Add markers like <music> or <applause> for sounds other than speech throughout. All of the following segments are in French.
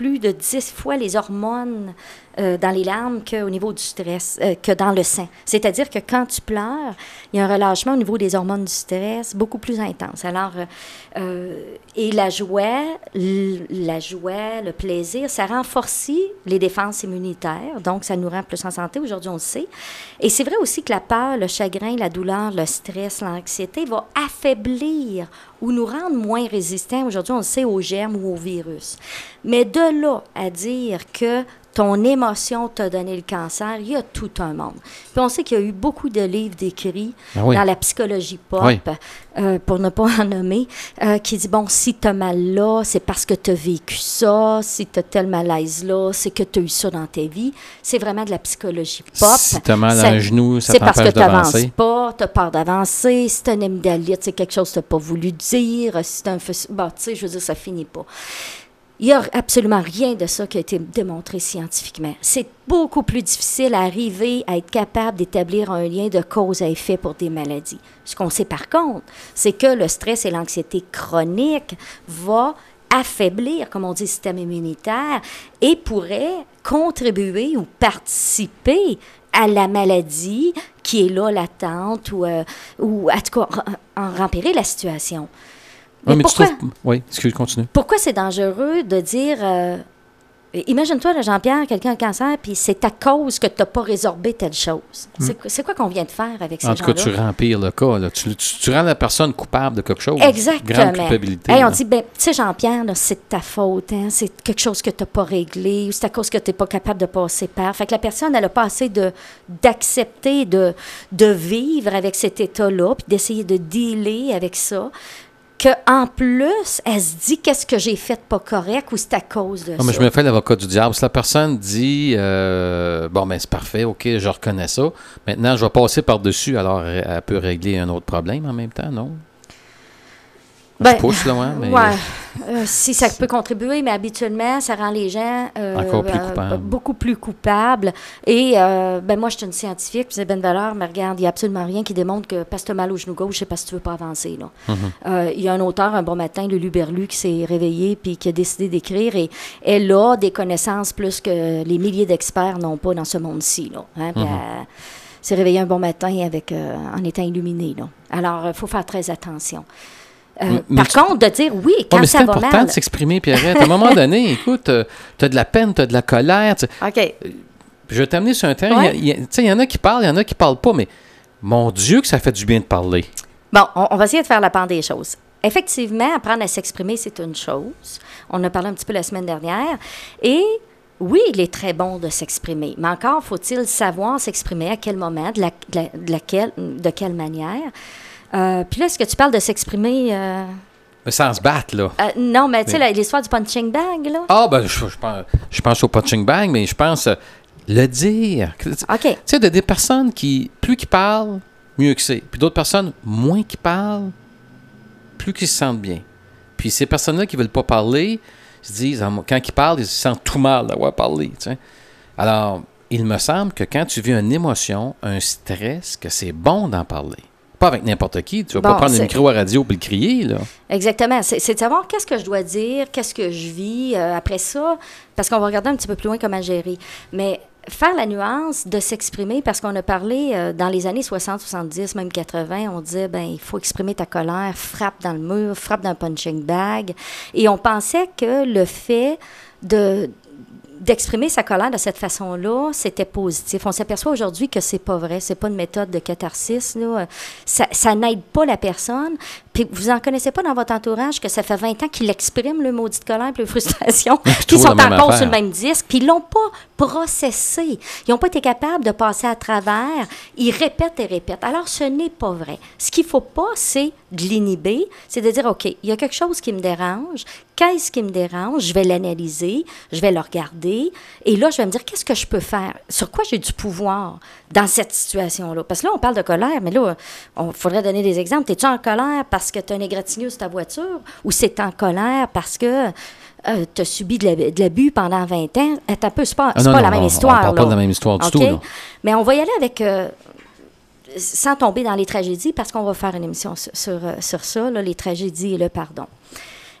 plus de 10 fois les hormones euh, dans les larmes qu'au niveau du stress, euh, que dans le sein. C'est-à-dire que quand tu pleures, il y a un relâchement au niveau des hormones du stress beaucoup plus intense. Alors, euh, et la joie, la joie, le plaisir, ça renforce les défenses immunitaires, donc ça nous rend plus en santé. Aujourd'hui, on le sait. Et c'est vrai aussi que la peur, le chagrin, la douleur, le stress, l'anxiété va affaiblir ou nous rendre moins résistants, aujourd'hui, on le sait, aux germes ou aux virus. Mais de là à dire que ton émotion t'a donné le cancer, il y a tout un monde. Puis on sait qu'il y a eu beaucoup de livres décrits Ah oui. dans la psychologie pop, Oui. euh, pour ne pas <laughs> en nommer, euh, qui dit, bon, si tu as mal là, c'est parce que tu as vécu ça, si tu as tel malaise là, c'est que tu as eu ça dans ta vie. C'est vraiment de la psychologie pop. Si t'as mal à un genou, ça c'est parce que d'avancer. pas, tu as peur d'avancer. Si tu as une amygdalite, c'est quelque chose que tu n'as pas voulu dire. Si tu un Bon, tu sais, je veux dire, ça finit pas. Il n'y a absolument rien de ça qui a été démontré scientifiquement. C'est beaucoup plus difficile à arriver à être capable d'établir un lien de cause à effet pour des maladies. Ce qu'on sait par contre, c'est que le stress et l'anxiété chronique vont affaiblir, comme on dit, le système immunitaire et pourrait contribuer ou participer à la maladie qui est là, latente, ou, euh, ou en tout cas, en, en rempirer la situation. Oui, Mais mais tu pourquoi, trouves- Oui, excuse, continue. pourquoi c'est dangereux de dire... euh, Imagine-toi, Jean-Pierre, quelqu'un a un cancer, puis c'est à cause que tu n'as pas résorbé telle chose. C'est quoi- C'est quoi qu'on vient de faire avec ces Hmm. En tout cas, gens-là? tu rempires le cas. là. Tu, tu- tu rends la personne coupable de quelque chose. Exactement. Grande culpabilité. Hey, on dit, ben, tu sais, Jean-Pierre, c'est de ta faute, hein, c'est quelque chose que tu n'as pas réglé, ou c'est à cause que tu n'es pas capable de passer par. Fait que la personne, elle a pas assez de, d'accepter, de, de vivre avec cet état-là, puis d'essayer de dealer avec ça, qu'en plus, elle se dit, qu'est-ce que j'ai fait de pas correct, ou c'est à cause de mais ça? je me fais l'avocat du diable. Si la personne dit euh, Bon, ben c'est parfait, OK, je reconnais ça. Maintenant, je vais passer par-dessus, alors elle peut régler un autre problème en même temps, non? Ben, je pousse, là, hein, mais. Ouais, Euh, si ça peut contribuer, mais habituellement, ça rend les gens euh, plus euh, beaucoup plus coupables. Et ben moi, je suis une scientifique, puis c'est Ben Valeur, mais regarde, il n'y a absolument rien qui démontre que parce que tu as mal au genou gauche, c'est parce que tu veux pas avancer. Mhm. Euh, Il y a un auteur, un bon matin, Lulu Berlu, qui s'est réveillé puis qui a décidé d'écrire. Et elle a des connaissances plus que les milliers d'experts n'ont pas dans ce monde-ci. hein, elle s'est réveillée un bon matin avec, en étant illuminée. là. Alors, il faut faire très attention. Euh, Mais- mais par tu- contre, de dire oui, Ouais, quand mais c'est ça va important mal. de s'exprimer, Pierrette. À un moment donné, <laughs> écoute, tu as de la peine, tu as de la colère. OK. Je vais t'amener sur un terrain. Ouais. il y en a qui parlent, il y en a qui parlent pas, mais mon Dieu, que ça fait du bien de parler. Bon, on, on va essayer de faire la part des choses. Effectivement, apprendre à s'exprimer, c'est une chose. On en a parlé un petit peu la semaine dernière. Et oui, il est très bon de s'exprimer. Mais encore faut-il savoir s'exprimer à quel moment, de, la, de, la- de laquelle- de quelle manière. Euh, puis là, est-ce que tu parles de s'exprimer... euh, sans se battre, là. euh, non, mais tu sais, Mais- l'histoire du punching bag, là? Ah, ben, je, je pense, je pense au punching bag, mais je pense le dire. Tu OK. sais, de des personnes qui, plus qu'ils parlent, mieux que c'est. Puis d'autres personnes, moins qu'ils parlent, plus qu'ils se sentent bien. Puis ces personnes-là qui veulent pas parler, se disent, ah, quand ils parlent, ils se sentent tout mal d'avoir parlé. tu sais. Alors, il me semble que quand tu vis une émotion, un stress, que c'est bon d'en parler. Pas avec n'importe qui. Tu vas Bon, pas prendre le micro à radio pour le crier, là. Exactement. C'est de savoir qu'est-ce que je dois dire, qu'est-ce que je vis euh, après ça, parce qu'on va regarder un petit peu plus loin comment gérer. Mais faire la nuance de s'exprimer, parce qu'on a parlé euh, dans les années 60, 70, même 80, on disait, ben il faut exprimer ta colère, frappe dans le mur, frappe dans un punching bag. Et on pensait que le fait de d'exprimer sa colère de cette façon-là, c'était positif. On s'aperçoit aujourd'hui que c'est pas vrai. C'est pas une méthode de catharsis. Là. Ça, ça n'aide pas la personne. Puis vous en connaissez pas dans votre entourage que ça fait 20 ans qu'il exprime le maudit colère puis la frustration, <laughs> toujours sont encore sur le même disque, puis ils l'ont pas processé. Ils n'ont pas été capables de passer à travers. Ils répètent et répètent. Alors, ce n'est pas vrai. Ce qu'il faut pas, c'est de l'inhiber. C'est de dire, OK, il y a quelque chose qui me dérange. Qu'est-ce qui me dérange? Je vais l'analyser, je vais le regarder. Et là, je vais me dire, qu'est-ce que je peux faire? Sur quoi j'ai du pouvoir dans cette situation-là? Parce que là, on parle de colère, mais là, il faudrait donner des exemples. Es-tu en colère parce que tu as une égratignure sur ta voiture ou c'est en colère parce que tu as subi de l'ab- de l'abus pendant 20 ans? C'est un peu, c'est pas, Ah c'est non, pas non, la même on- on histoire. parle pas de la même histoire du tout, là. Mais on va y aller avec. euh, sans tomber dans les tragédies, parce qu'on va faire une émission sur, sur, euh, sur ça, là, les tragédies et le pardon.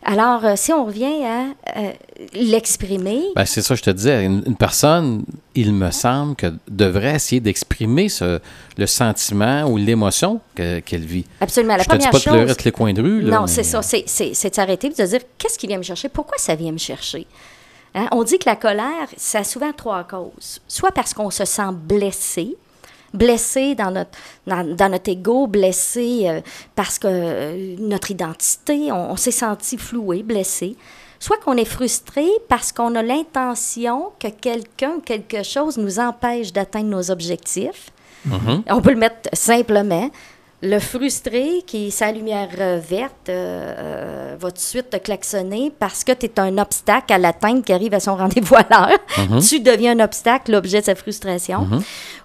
Alors, euh, si on revient à euh, l'exprimer, Ben, c'est ça, que je te disais. Une, une personne, il me semble, que devrait essayer d'exprimer ce- le sentiment ou l'émotion que- qu'elle vit. absolument, la je te dis première pas de pleurer chose... tous les coins de rue. là, Non, mais- c'est ça. C'est, c'est, c'est de s'arrêter et de se dire qu'est-ce qui vient me chercher, pourquoi ça vient me chercher? Hein? On dit que la colère, ça a souvent trois causes. Soit parce qu'on se sent blessé, blessé dans notre, dans, dans notre ego, blessé euh, parce que euh, notre identité, on, on s'est senti floué, blessé. Soit qu'on est frustré parce qu'on a l'intention que quelqu'un ou quelque chose nous empêche d'atteindre nos objectifs. Mhm. On peut le mettre simplement. Le frustré, qui sa lumière verte, euh, euh, va tout de suite te klaxonner parce que tu es un obstacle à l'atteinte qui arrive à son <laughs> rendez-vous à l'heure. Mhm. Tu deviens un obstacle, l'objet de sa frustration.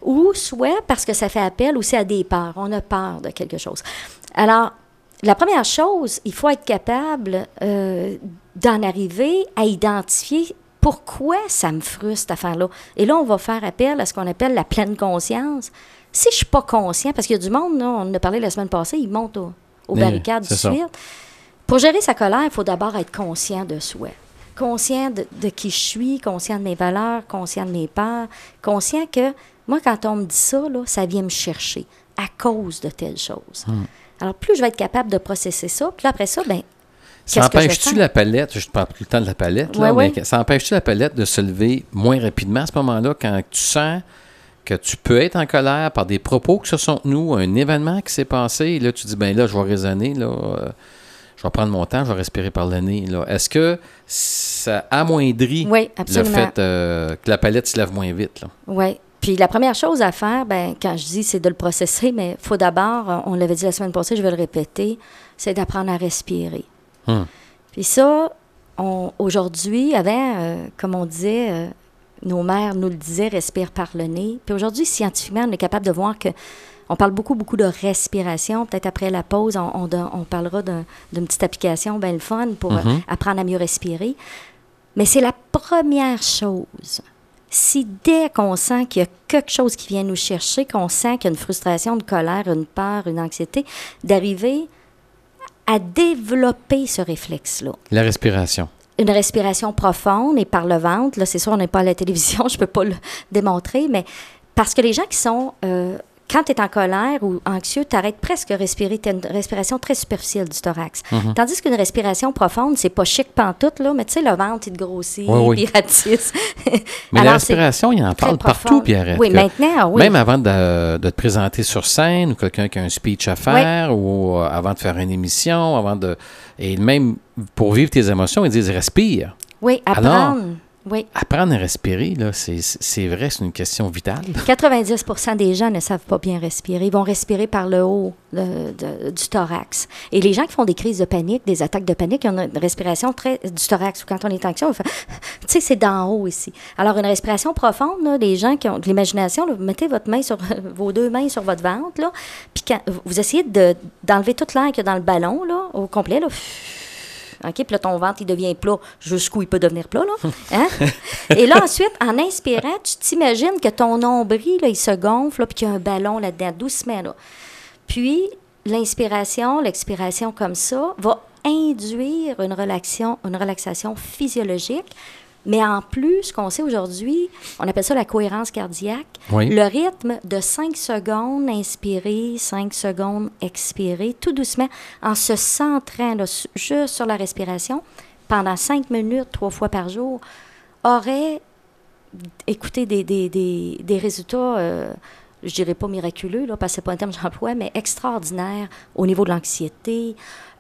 Ou soit parce que ça fait appel aussi à des peurs. On a peur de quelque chose. Alors, la première chose, il faut être capable euh, d'en arriver à identifier pourquoi ça me frustre, cette affaire-là. Et là, on va faire appel à ce qu'on appelle la pleine conscience. Si je suis pas conscient, parce qu'il y a du monde, là, on en a parlé la semaine passée, ils montent au- aux barricades du suite. Pour gérer sa colère, il faut d'abord être conscient de soi. Conscient de, de qui je suis, conscient de mes valeurs, conscient de mes peurs, conscient que moi, quand on me dit ça, là, ça vient me chercher à cause de telle chose. Hmm. Alors, plus je vais être capable de processer ça, puis là, après ça, ben Ça empêche-tu la palette, je te parle tout le temps de la palette, là, Ouais, mais ouais. ça empêche-tu la palette de se lever moins rapidement à ce moment-là quand tu sens que tu peux être en colère par des propos que ce sont nous, un événement qui s'est passé, et là tu dis, ben là, je vais raisonner, là, euh, je vais prendre mon temps, je vais respirer par le nez. Est-ce que ça amoindrit Oui, le fait euh, que la palette se lève moins vite? Là? Oui. Puis la première chose à faire, ben, quand je dis c'est de le processer, mais il faut d'abord, on l'avait dit la semaine passée, je vais le répéter, c'est d'apprendre à respirer. Hum. Puis ça, aujourd'hui, avant, euh, comme on disait, nos mères nous le disaient, respire par le nez. Puis aujourd'hui, scientifiquement, on est capable de voir que on parle beaucoup, beaucoup de respiration. Peut-être après la pause, on, on, don- on parlera d'un- d'une petite application bien le fun pour euh, Mhm. apprendre à mieux respirer. Mais c'est la première chose. Si dès qu'on sent qu'il y a quelque chose qui vient nous chercher, qu'on sent qu'il y a une frustration, une colère, une peur, une anxiété, d'arriver à développer ce réflexe-là. La respiration. Une respiration profonde et par le ventre, là, c'est sûr, on n'est pas à la télévision, <laughs> je ne peux pas le démontrer, mais parce que les gens qui sont, euh, quand tu es en colère ou anxieux, tu arrêtes presque de respirer, tu as une respiration très superficielle du thorax. Mhm. Tandis qu'une respiration profonde, c'est pas chic pantoute, là, mais tu sais, le ventre, il te grossit, Oui, oui. puis <laughs> il ratisse. <laughs> Mais Alors, la respiration, il en parle partout, Pierre. Oui, maintenant, oui. Même avant de, de te présenter sur scène ou quelqu'un qui a un speech à faire ou euh, avant de faire une émission, avant de. Et même pour vivre tes émotions, ils disent respire. Oui, Alors- apprendre. oui. Apprendre à respirer, là, c'est, c'est vrai, c'est une question vitale. 90% des gens ne savent pas bien respirer. Ils vont respirer par le haut de- de- du thorax. Et les gens qui font des crises de panique, des attaques de panique, ils ont une respiration très du thorax. Ou quand on est anxieux, on fait, <laughs> tu sais, c'est d'en haut ici. Alors, une respiration profonde, là, les gens qui ont de l'imagination, mettez votre main sur, <laughs> vos deux mains sur votre ventre, là, puis quand vous essayez de, d'enlever toute l'air qu'il y a dans le ballon, là, au complet, là, OK, puis là, ton ventre, il devient plat jusqu'où il peut devenir plat, là. Hein? <laughs> Et là, ensuite, en inspirant, tu t'imagines que ton nombril, là, il se gonfle, là, puis qu'il y a un ballon là-dedans, doucement, là. Puis, l'inspiration, l'expiration comme ça, va induire une relaxation, une relaxation physiologique. Mais en plus, ce qu'on sait aujourd'hui, on appelle ça la cohérence cardiaque. Oui. Le rythme de 5 secondes inspirer, 5 secondes expirer, tout doucement, en se centrant là, juste sur la respiration pendant 5 minutes, trois fois par jour, aurait, écoutez, des, des, des, des résultats, euh, je dirais pas miraculeux, là, parce que c'est pas un terme que j'emploie, mais extraordinaires au niveau de l'anxiété,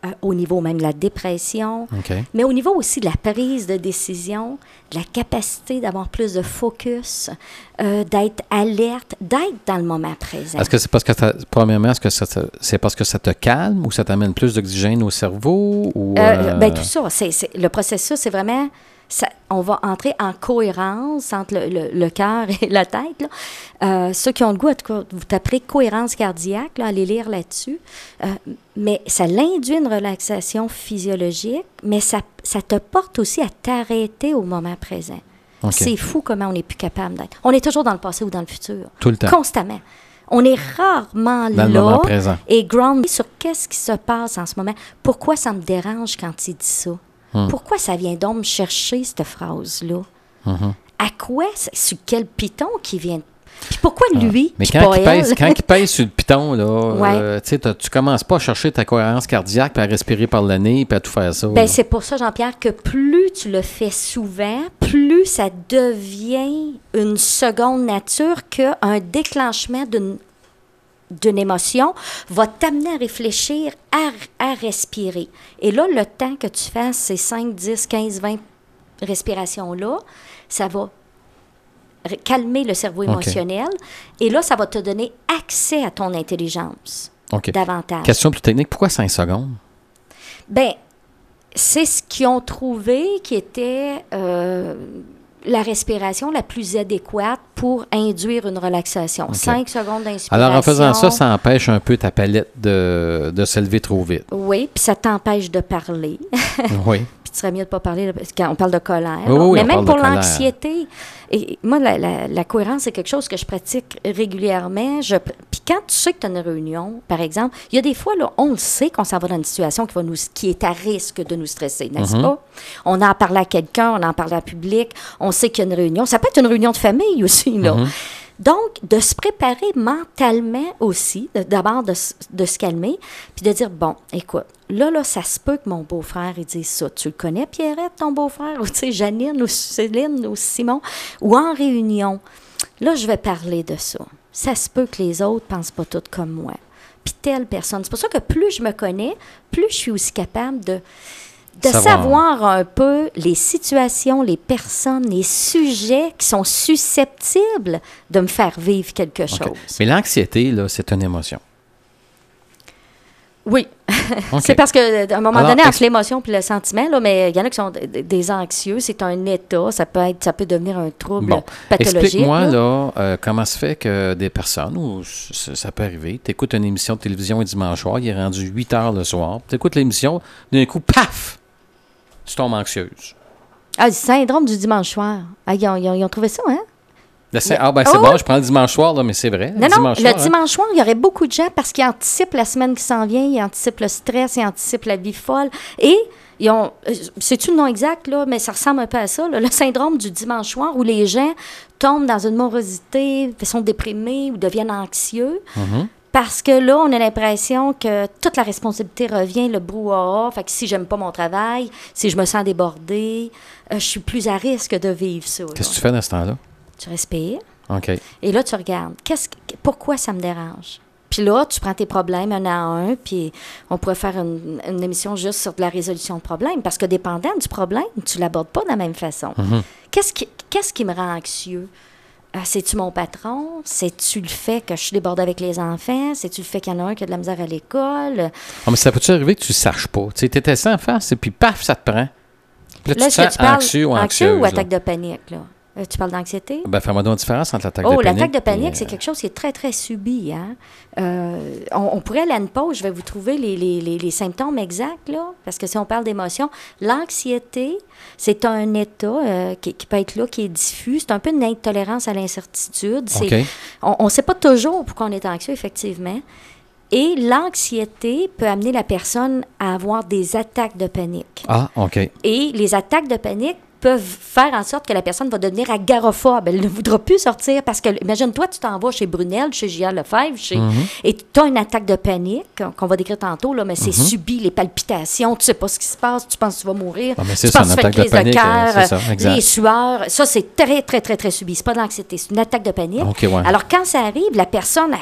euh, au niveau même de la dépression, mais au niveau aussi de la prise de décision, de la capacité d'avoir plus de focus, euh, d'être alerte, d'être dans le moment présent. Est-ce que c'est parce que, ça- premièrement, est-ce que c'est parce que ça te calme ou ça t'amène plus d'oxygène au cerveau? Ou, Euh, euh, ben, tout ça, c'est- le processus, c'est vraiment, ça- on va entrer en cohérence entre le, le- le cœur et la tête. là. Euh, ceux qui ont le goût, vous taperez cohérence cardiaque, là, allez lire là-dessus. Euh, mais ça l'induit une relaxation physiologique, mais ça, ça te porte aussi à t'arrêter au moment présent. C'est fou comment on n'est plus capable d'être. On est toujours dans le passé ou dans le futur. Tout le temps. Constamment. On est rarement Dans le moment là présent. et grounded sur qu'est-ce qui se passe en ce moment. Pourquoi ça me dérange quand il dit ça? Hmm. Pourquoi ça vient donc me chercher, cette phrase-là? À quoi? Sur quel piton qui vient? Puis pourquoi lui? Ah. Mais puis quand pas il, pèse, quand il pèse sur le piton, là, <laughs> Ouais. euh, tu commences pas à chercher ta cohérence cardiaque, puis à respirer par le nez, puis à tout faire ça. Ben, c'est pour ça, Jean-Pierre, que plus tu le fais souvent, plus ça devient une seconde nature qu'un déclenchement d'une d'une émotion va t'amener à réfléchir, à, à respirer. Et là, le temps que tu fasses ces 5, 10, 15, 20 respirations-là, ça va calmer le cerveau émotionnel. Et là, ça va te donner accès à ton intelligence davantage. Question plus technique, pourquoi 5 secondes? Ben, c'est ce qu'ils ont trouvé qui était euh, la respiration la plus adéquate pour induire une relaxation. Cinq secondes d'inspiration. Alors, en faisant ça, ça empêche un peu ta palette de, de s'élever trop vite. Oui, puis ça t'empêche de parler. oui. <laughs> puis tu serais mieux de pas parler que quand on parle de colère. Oui, oui, Mais même de pour l'anxiété. Et moi, la, la- la cohérence, c'est quelque chose que je pratique régulièrement. Je, puis quand tu sais que tu as une réunion, par exemple, il y a des fois, là, on le sait qu'on s'en va dans une situation qui, va nous, qui est à risque de nous stresser, n'est-ce Mhm. pas? On en parle à quelqu'un, on en parle à public, on sait qu'il y a une réunion. Ça peut être une réunion de famille aussi, là. Mhm. Donc, de se préparer mentalement aussi, d'abord de, de se calmer, puis de dire, bon, écoute, là, là, ça se peut que mon beau-frère, il dise ça. Tu le connais, Pierrette, ton beau-frère? Ou, tu sais, Janine, ou Céline, ou Simon? Ou en réunion. Là, je vais parler de ça. Ça se peut que les autres pensent pas toutes comme moi. Puis telle personne. C'est pour ça que plus je me connais, plus je suis aussi capable de, de Savoir. savoir. un peu les situations, les personnes, les sujets qui sont susceptibles de me faire vivre quelque chose. Mais l'anxiété, là, c'est une émotion. Oui. C'est parce que à un moment Alors, donné, entre l'émotion puis le sentiment, là, mais il y en a qui sont des anxieux, c'est un état, ça peut être, ça peut devenir un trouble Bon, pathologique. Explique-moi, là. là, euh, comment se fait que des personnes, ou ça peut arriver, tu écoutes une émission de télévision un dimanche soir, il est rendu 8 heures le soir, tu écoutes l'émission, d'un coup, paf, tu tombes anxieuse. Ah, le syndrome du dimanche soir. Ah, ils, ont, ils ont- ils ont trouvé ça, hein? Ah, ben c'est Oh, bon, je prends le dimanche soir, là, mais c'est vrai. Non, non, dimanche le soir, hein. dimanche soir, il y aurait beaucoup de gens parce qu'ils anticipent la semaine qui s'en vient, ils anticipent le stress, ils anticipent la vie folle. Et ils ont, euh, c'est-tu le nom exact, là, mais ça ressemble un peu à ça, là, le syndrome du dimanche soir où les gens tombent dans une morosité, sont déprimés ou deviennent anxieux. Mhm. Parce que là, on a l'impression que toute la responsabilité revient, le brouhaha. Fait que si j'aime pas mon travail, si je me sens débordée, euh, je suis plus à risque de vivre ça. Qu'est-ce que tu fais dans ce temps-là? Tu respires. OK. Et là, tu regardes, qu'est-ce, que- pourquoi ça me dérange? Puis là, tu prends tes problèmes un à un, puis on pourrait faire une, une émission juste sur de la résolution de problèmes, parce que dépendant du problème, tu l'abordes pas de la même façon. Mhm. Qu'est-ce qui, qu'est-ce qui me rend anxieux? Ah, c'est-tu mon patron? C'est-tu le fait que je suis débordée avec les enfants? C'est-tu le fait qu'il y en a un qui a de la misère à l'école? Ah, mais ça peut-tu arriver que tu ne saches pas? Tu sais, t'étais sans face, et puis paf, ça te prend. Puis là, tu Là, te est-ce que sens tu anxieux ou anxieux anxieuse. ou là? attaque de panique? Là? Euh, tu parles d'anxiété? Ben, fais-moi donc une différence entre l'attaque de Oh, panique. l'attaque de panique, c'est euh, quelque chose qui est très, très subi. Hein? Euh, on, on pourrait aller à une pause, je vais vous trouver les, les- les- les symptômes exacts, là, parce que si on parle d'émotion, l'anxiété, c'est un état euh, qui, qui peut être là, qui est diffus. C'est un peu une intolérance à l'incertitude. On ne sait pas toujours pourquoi on est anxieux, effectivement. Et l'anxiété peut amener la personne à avoir des attaques de panique. Ah, OK. Et les attaques de panique peuvent faire en sorte que la personne va devenir agarophobe. Elle ne voudra plus sortir parce que, imagine-toi, tu t'en vas chez Brunel, chez J.A. Lefebvre, chez, Mhm. et tu as une attaque de panique qu'on va décrire tantôt, là, mais c'est Mhm. subi, les palpitations, tu sais pas ce qui se passe, tu penses que tu vas mourir, Ah, mais tu penses une que tu fais attaque de une crise de, panique, euh, cœur, les sueurs. Ça, c'est très, très, très, très subi. C'est pas de l'anxiété, c'est une attaque de panique. Ouais. Alors, quand ça arrive, la personne, elle-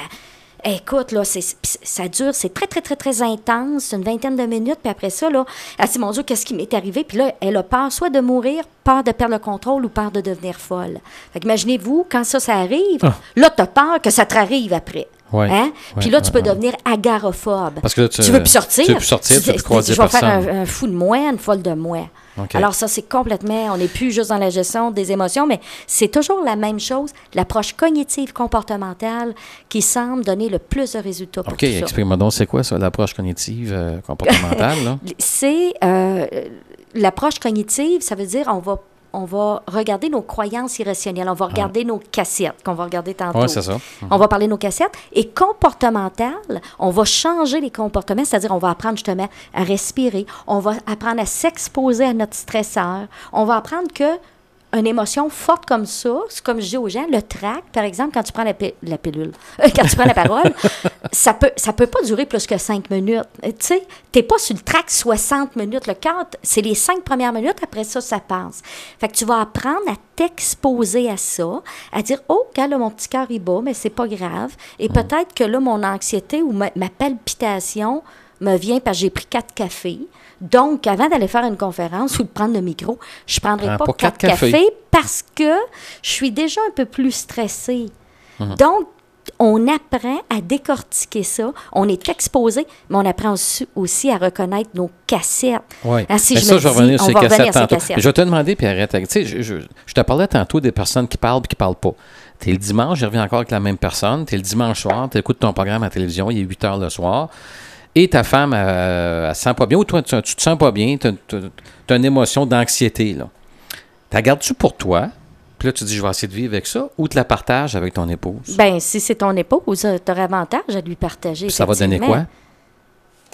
Écoute, là, ça dure, c'est très, très, très, très intense, une vingtaine de minutes, puis après ça, là, elle se dit, mon Dieu, qu'est-ce qui m'est arrivé? Puis là, elle a peur soit de mourir, peur de perdre le contrôle ou peur de devenir folle. Fait qu'imaginez-vous, quand ça, ça arrive, Ah. là, t'as peur que ça te arrive après. Ouais, Hein? Puis là, tu peux ouais, devenir agarophobe. Parce que là, tu- veux plus sortir. tu veux plus sortir, tu vais faire un, un fou de moi, une folle de moi. Alors ça, c'est complètement, on n'est plus juste dans la gestion des émotions, mais c'est toujours la même chose, l'approche cognitive comportementale qui semble donner le plus de résultats pour OK, explique-moi donc, c'est quoi ça, l'approche cognitive euh, comportementale? <laughs> C'est euh, l'approche cognitive, ça veut dire on va on va regarder nos croyances irrationnelles, on va regarder nos cassettes qu'on va regarder tantôt. Oui, c'est ça. On va parler de nos cassettes. Et comportemental, on va changer les comportements, c'est-à-dire on va apprendre justement à respirer, on va apprendre à s'exposer à notre stresseur, on va apprendre que une émotion forte comme ça, c'est comme je dis aux gens, le trac, par exemple, quand tu prends la, pi- la pilule, euh, <laughs> quand tu prends la parole, <laughs> ça peut, ça peut pas durer plus que cinq minutes. Tu sais, t'es pas sur le trac 60 minutes. Le quart, c'est les cinq premières minutes, après ça, ça passe. Fait que tu vas apprendre à t'exposer à ça, à dire, oh, quand là, mon petit cœur, il bat, mais c'est pas grave. Et peut-être que là, mon anxiété ou ma, ma palpitation me vient parce que j'ai pris quatre cafés. Donc, avant d'aller faire une conférence ou de prendre le micro, je ne prendrai Prends pas, pas quatre cafés. cafés parce que je suis déjà un peu plus stressée. Mhm. Donc, on apprend à décortiquer ça. On est exposé, mais on apprend aussi, à reconnaître nos cassettes. Oui. Ah, si Mais je ça, me je vais revenir sur les va cassettes tantôt. Je vais te demander, puis arrête. Tu sais, je, je, je te parlais tantôt des personnes qui parlent et qui parlent pas. Tu es le dimanche, je reviens encore avec la même personne. Tu es le dimanche soir, tu écoutes ton programme à la télévision, il est 8 heures le soir. Et ta femme, euh, elle, ne se sent pas bien, ou toi, tu, tu te sens pas bien, tu as, une émotion d'anxiété. là. La gardes-tu pour toi? Puis là, tu dis, je vais essayer de vivre avec ça, ou tu la partages avec ton épouse? Ben, si c'est ton épouse, tu auras avantage à lui partager. Puis ça va donner quoi?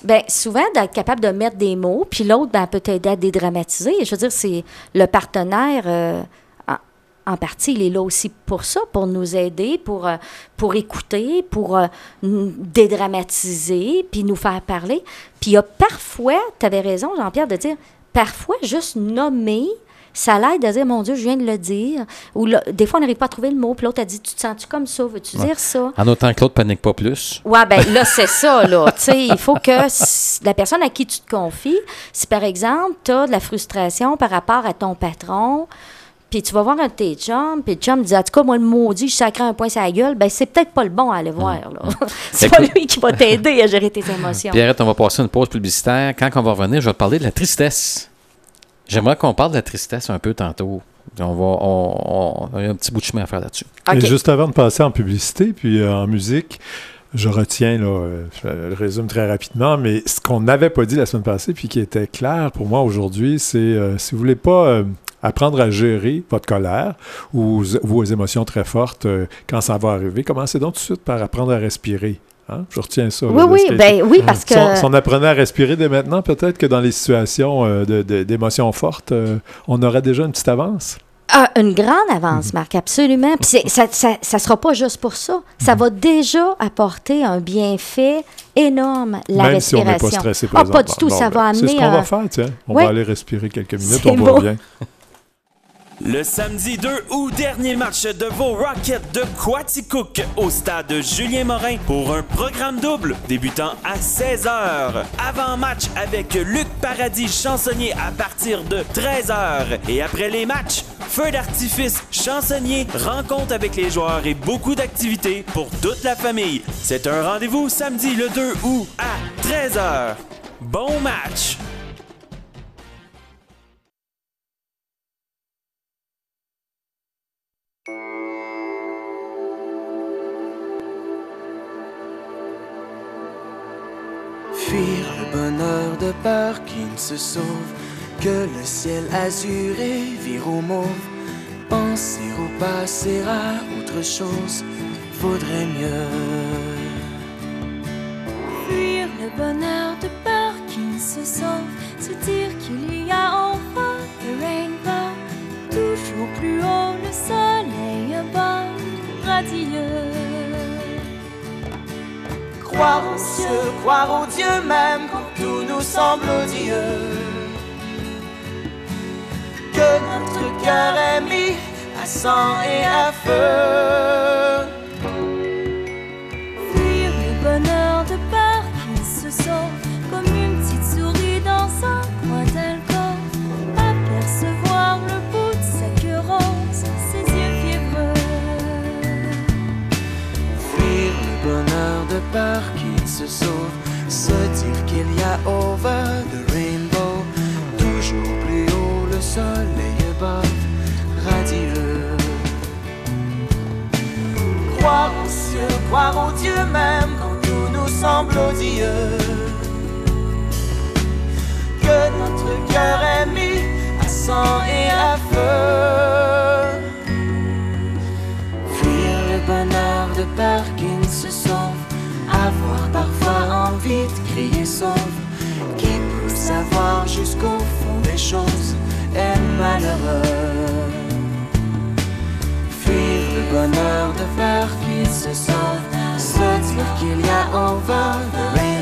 Bien, souvent, d'être capable de mettre des mots, puis l'autre, ben, peut t'aider à dédramatiser. Je veux dire, c'est le partenaire, euh, en, partie, il est là aussi pour ça, pour nous aider, pour, euh, pour écouter, pour euh, nous dédramatiser, puis nous faire parler. Puis il y a parfois, tu avais raison, Jean-Pierre, de dire, parfois, juste nommer, ça l'aide à dire, mon Dieu, je viens de le dire. Ou là, des fois, on n'arrive pas à trouver le mot, puis l'autre a dit, tu te sens-tu comme ça? Veux-tu Ouais. dire ça? En autant que l'autre panique pas plus. Ouais, ben là, <laughs> c'est ça, là. Tu sais, il faut que la personne à qui tu te confies, si par exemple, tu as de la frustration par rapport à ton patron, puis tu vas voir un de tes chums, puis le chum dit, en tout cas, moi, le maudit, je sacré un point sur la gueule, ben c'est peut-être pas le bon à aller voir, là. <laughs> c'est pas lui qui va t'aider à gérer tes émotions. Puis arrête, on va passer une pause publicitaire. Quand on va revenir, je vais te parler de la tristesse. J'aimerais qu'on parle de la tristesse un peu tantôt. On va, on, on- il y a un petit bout de chemin à faire là-dessus. OK. Et juste avant de passer en publicité, puis euh, en musique, je retiens, là, euh, je le résume très rapidement, mais ce qu'on n'avait pas dit la semaine passée, puis qui était clair pour moi aujourd'hui, c'est euh, si vous voulez pas euh, apprendre à gérer votre colère ou vos émotions très fortes euh, quand ça va arriver, commencez donc tout de suite par apprendre à respirer. Hein? Je retiens ça. Oui, oui, ben oui, parce que... Si on, si on apprenait à respirer dès maintenant, peut-être que dans les situations euh, d'émotions fortes, euh, on aurait déjà une petite avance. Ah, une grande Mhm. avance, Marc, absolument. Puis ça, ça, ça sera pas juste pour ça. Ça Mhm. va déjà apporter un bienfait énorme, la Même si on respiration. n'est pas stressé Ah, pas du tout, ça ben, va C'est ce amener qu'on va faire, tiens. On va aller respirer quelques minutes, on beau. revient. <laughs> Le samedi 2 août, dernier match de vos Rockets de Quaticook au stade Julien Morin pour un programme double débutant à 16h. Avant-match avec Luc Paradis chansonnier à partir de 13h. Et après les matchs, feu d'artifice, chansonnier, rencontre avec les joueurs et beaucoup d'activités pour toute la famille. C'est un rendez-vous samedi le 2 août à 13h. Bon match! Fuir le bonheur de peur qui ne se sauve, que le ciel azuré vire au mauve. Penser au passé à autre chose, vaudrait mieux. Fuir le bonheur de peur qui ne se sauve, se dire qu'il y a en bas le rainbow, toujours plus haut le soleil above, radieux. Croire aux cieux, croire aux dieux même quand tout nous semble odieux. Que notre cœur est mis à sang et à feu. Peur qui se sauve, se dire qu'il y a over the rainbow, toujours plus haut le soleil above, radieux. Croire aux cieux, croire aux dieux même quand tout nous semble odieux. Que notre cœur est mis à sang sang et à feu. Fuir le bonheur de peur qu'il se sauve, avoir parfois envie de crier sauve, qui peut savoir jusqu'au fond des choses est malheureux. Fuir le bonheur de peur qu'il se sauve, se dire qu'il y a over the rainbow, toujours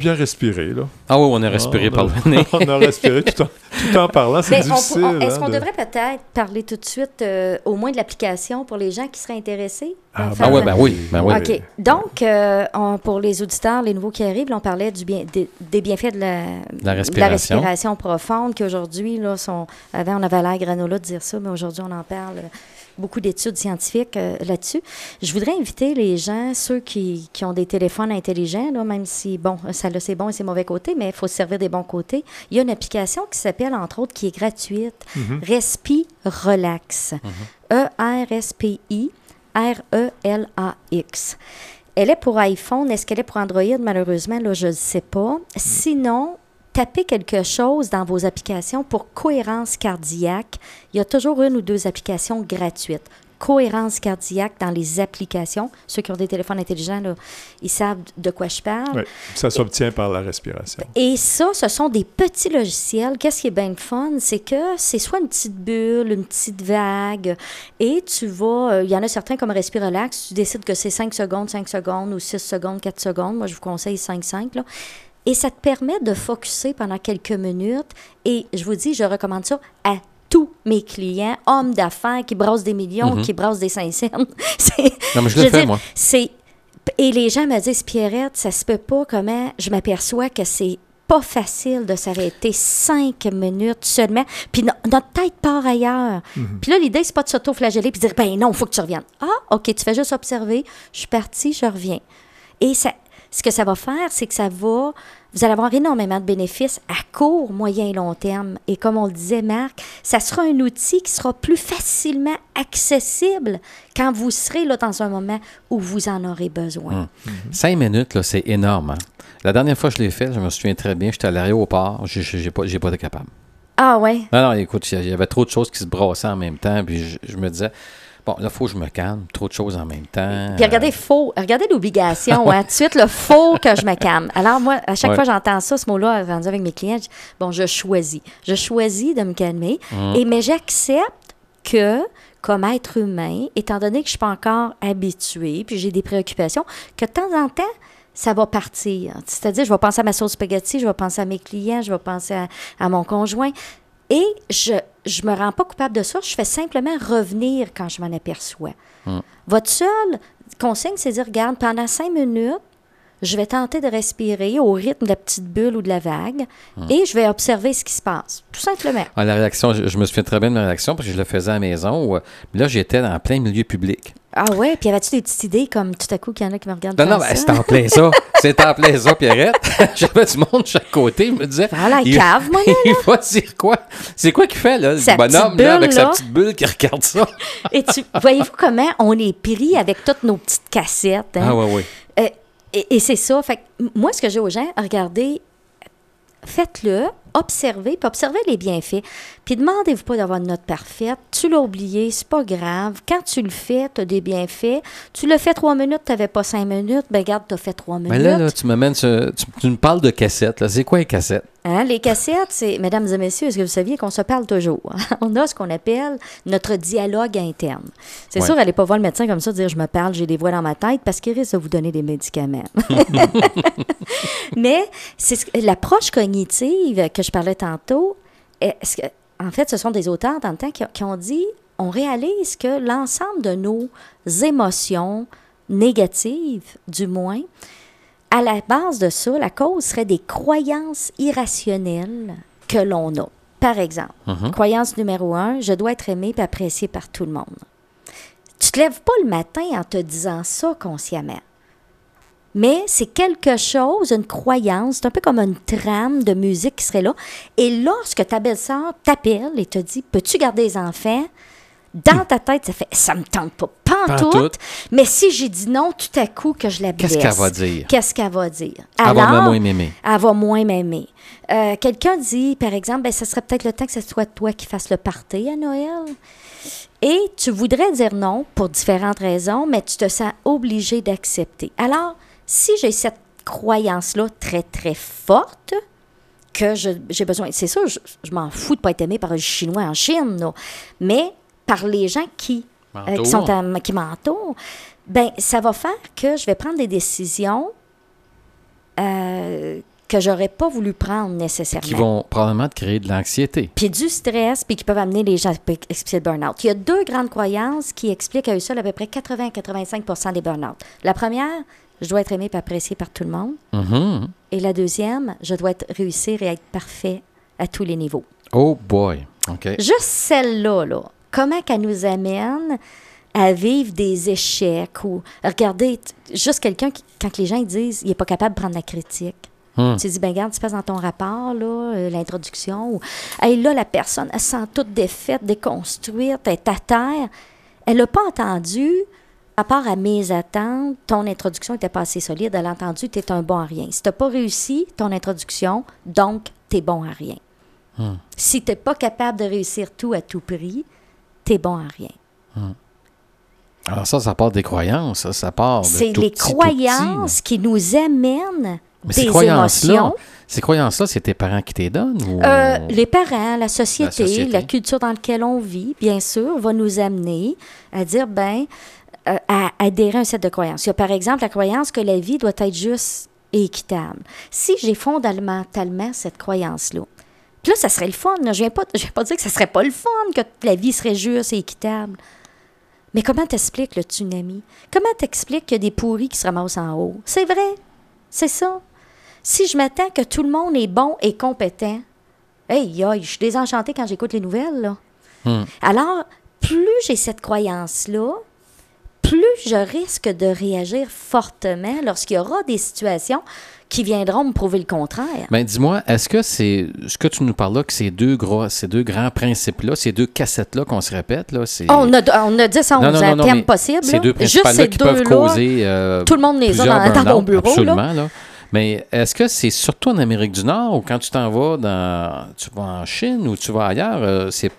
bien respiré, là. Ah oui, on a respiré on par a- le nez. <laughs> on a respiré tout en, tout en parlant. C'est on difficile. on- Est-ce hein, qu'on de- devrait peut-être parler tout de suite, euh, au moins de l'application pour les gens qui seraient intéressés? Ah, à ben Ah ouais, ben oui, ben oui. OK. Donc, euh, on- pour les auditeurs, les nouveaux qui arrivent, là, on parlait du bien, des, des bienfaits de la, La de respiration. respiration profonde, qui aujourd'hui, là, sont. Avant, on avait l'air granola de dire ça, mais aujourd'hui, on en parle. Beaucoup d'études scientifiques euh, là-dessus. Je voudrais inviter les gens, ceux qui, qui ont des téléphones intelligents, là, même si, bon, ça là, c'est bon et c'est mauvais côté, mais il faut se servir des bons côtés. Il y a une application qui s'appelle, entre autres, qui est gratuite, Respi Relax. E E-R-S-P-I R-E-L-A-X. Elle est pour iPhone. Est-ce qu'elle est pour Android? Malheureusement, là, je ne sais pas. Sinon, tapez quelque chose dans vos applications pour cohérence cardiaque. Il y a toujours une ou deux applications gratuites. Cohérence cardiaque dans les applications. Ceux qui ont des téléphones intelligents, là, ils savent de quoi je parle. Oui, ça s'obtient par la respiration. Et ça, ce sont des petits logiciels. Qu'est-ce qui est bien fun? C'est que c'est soit une petite bulle, une petite vague, et tu vas. euh, Il y en a certains comme Respirelax, tu décides que c'est 5 secondes, 5 secondes, ou 6 secondes, 4 secondes. Moi, je vous conseille 5-5. Et ça te permet de focuser pendant quelques minutes. Et je vous dis, je recommande ça à tous mes clients, hommes d'affaires qui brassent des millions, Mhm. qui brassent des cinq <laughs> Non, mais je veux le fais, dire, moi. C'est et les gens me disent Pierrette, ça se peut pas comment je m'aperçois que c'est pas facile de s'arrêter cinq minutes seulement. Puis no- notre tête part ailleurs. Puis là, l'idée, c'est pas de s'auto-flageller puis de dire ben non, il faut que tu reviennes. Ah, OK, tu fais juste observer. Je suis partie, je reviens. Et ça, ce que ça va faire, c'est que ça va. Vous allez avoir énormément de bénéfices à court, moyen et long terme. Et comme on le disait, Marc, ça sera un outil qui sera plus facilement accessible quand vous serez là dans un moment où vous en aurez besoin. Cinq minutes, là, c'est énorme. hein. La dernière fois que je l'ai fait, je me souviens très bien, j'étais à l'aéroport, j'ai pas, pas été capable. Ah ouais? Non, non, écoute, il y avait trop de choses qui se brassaient en même temps, puis je, je me disais, bon, là, il faut que je me calme, trop de choses en même temps. Puis regardez, faux, regardez l'obligation, hein, <laughs> tout de suite, le faux que je me calme. Alors moi, à chaque Ouais. fois que j'entends ça, ce mot-là, rendu avec mes clients, je bon, je choisis. Je choisis de me calmer, Mm. et, mais j'accepte que, comme être humain, étant donné que je suis pas encore habituée, puis j'ai des préoccupations, que de temps en temps, ça va partir. C'est-à-dire, je vais penser à ma sauce spaghetti, je vais penser à mes clients, je vais penser à, à mon conjoint. Et je je me rends pas coupable de ça. Je fais simplement revenir quand je m'en aperçois. Votre seul conseil, c'est de dire, regarde, pendant cinq minutes, je vais tenter de respirer au rythme de la petite bulle ou de la vague et je vais observer ce qui se passe. Tout simplement. Ah, la réaction, je, je me souviens très bien de ma réaction parce que je le faisais à la maison. où, euh, là, j'étais en plein milieu public. Ah ouais, puis avais-tu des petites idées comme tout à coup qu'il y en a qui me regardent Non, non, ben, c'était en plein ça. <laughs> C'était en plein ça, Pierrette. <laughs> J'avais du monde de chaque côté. Je me disais. Ah, la il- cave, moi, là, Il va dire quoi? C'est quoi qu'il fait, là? Le bonhomme, là, avec sa petite bulle qui regarde ça? <laughs> Et tu, voyez-vous comment on est pris avec toutes nos petites cassettes? hein? Ah, ouais, ouais. Euh, et et c'est ça. Fait moi, ce que j'ai aux gens, regardez, faites-le, observez, puis observez les bienfaits. Puis demandez-vous pas d'avoir une note parfaite. Tu l'as oublié, c'est pas grave. Quand tu le fais, tu as des bienfaits. Tu le fais trois minutes, tu n'avais pas cinq minutes, ben garde, tu as fait trois minutes. Mais là, là, tu m'amènes, tu, tu me parles de cassettes. C'est quoi les cassettes? Hein, les cassettes, c'est, mesdames et messieurs, est-ce que vous saviez qu'on se parle toujours? <laughs> On a ce qu'on appelle notre dialogue interne. C'est Ouais. sûr, allez pas voir le médecin comme ça dire je me parle, j'ai des voix dans ma tête parce qu'il risque de vous donner des médicaments. <laughs> <laughs> Mais c'est l'approche cognitive que je parlais tantôt, est-ce que- en fait, ce sont des auteurs dans le temps qui, qui ont dit on réalise que l'ensemble de nos émotions négatives, du moins, à la base de ça, la cause serait des croyances irrationnelles que l'on a. Par exemple, croyance numéro un, je dois être aimé et apprécié par tout le monde. Tu te lèves pas le matin en te disant ça consciemment. Mais c'est quelque chose, une croyance, c'est un peu comme une trame de musique qui serait là. Et lorsque ta belle-sœur t'appelle et te dit Peux-tu garder les enfants? Dans ta tête, ça fait Ça me tente pas, pantoute. Pantoute. Mais si j'ai dit non tout à coup que je la blesse, Qu'est-ce qu'elle va dire? Qu'est-ce qu'elle va dire? Elle va moins m'aimer. elle va moins m'aimer. Euh, Quelqu'un dit, par exemple, ben, ce serait peut-être le temps que ce soit toi qui fasses le party à Noël. Et tu voudrais dire non pour différentes raisons, mais tu te sens obligé d'accepter. Alors, si j'ai cette croyance-là très, très forte, que j'ai besoin. C'est sûr, je, je m'en fous de pas être aimé par un Chinois en Chine, là. mais par les gens qui, euh, qui, sont à- qui m'entourent, ben, ça va faire que je vais prendre des décisions euh, que j'aurais pas voulu prendre nécessairement. Qui vont probablement te créer de l'anxiété. Puis du stress, puis qui peuvent amener les gens à expliquer le burn-out. Il y a deux grandes croyances qui expliquent à eux seuls à peu près 80 à 85 des burn-out. La première, je dois être aimé et apprécié par tout le monde. Mhm. Et la deuxième, je dois être, réussir et être parfait à tous les niveaux. Oh boy. OK. Juste celle-là, là, comment qu'elle nous amène à vivre des échecs ou regardez, juste quelqu'un quand les gens ils disent il n'est pas capable de prendre la critique. Hmm. Tu dis, ben regarde, tu passes dans ton rapport, là, euh, l'introduction, ou hey, là, la personne, elle se sent toute défaite, déconstruite, elle est à terre. Elle n'a pas entendu, à part à mes attentes, ton introduction était pas assez solide. Elle a entendu, tu es un bon à rien. Si tu n'as pas réussi ton introduction, donc tu es bon à rien. Si tu n'es pas capable de réussir tout à tout prix, tu es bon à rien. Alors ça, ça part des croyances. Ça, ça part de C'est les petit, petit, croyances qui nous amènent Mais ces émotions. ces croyances-là, c'est tes parents qui te les donnent? Ou... Euh, les parents, la société, La société. la culture dans laquelle on vit, bien sûr, va nous amener à dire, ben, à adhérer à un set de croyances. Il y a par exemple la croyance que la vie doit être juste et équitable. Si j'ai fondamentalement cette croyance-là, puis là, ça serait le fun. là. Je ne viens, pas- je viens pas dire que ça serait pas le fun, que la vie serait juste et équitable. Mais comment t'expliques le tsunami? Comment t'expliques qu'il y a des pourris qui se ramassent en haut? C'est vrai. C'est ça. Si je m'attends que tout le monde est bon et compétent, hey, aïe, je suis désenchantée quand j'écoute les nouvelles, là. Hmm. Alors, plus j'ai cette croyance-là, plus je risque de réagir fortement lorsqu'il y aura des situations qui viendront me prouver le contraire. Ben, dis-moi, est-ce que c'est ce que tu nous parles là, que ces deux gros, ces deux grands principes-là, ces deux cassettes-là qu'on se répète, là, c'est. on, a, on a 10 à 11 Non, possibles. Ces là. deux Juste principes-là ces qui peuvent causer. euh, Tout le monde les a dans, burn-out, bureau. là. Absolument, là. Mais est-ce que c'est surtout en Amérique du Nord ou quand tu t'en vas dans. Tu vas en Chine ou tu vas ailleurs, euh, c'est,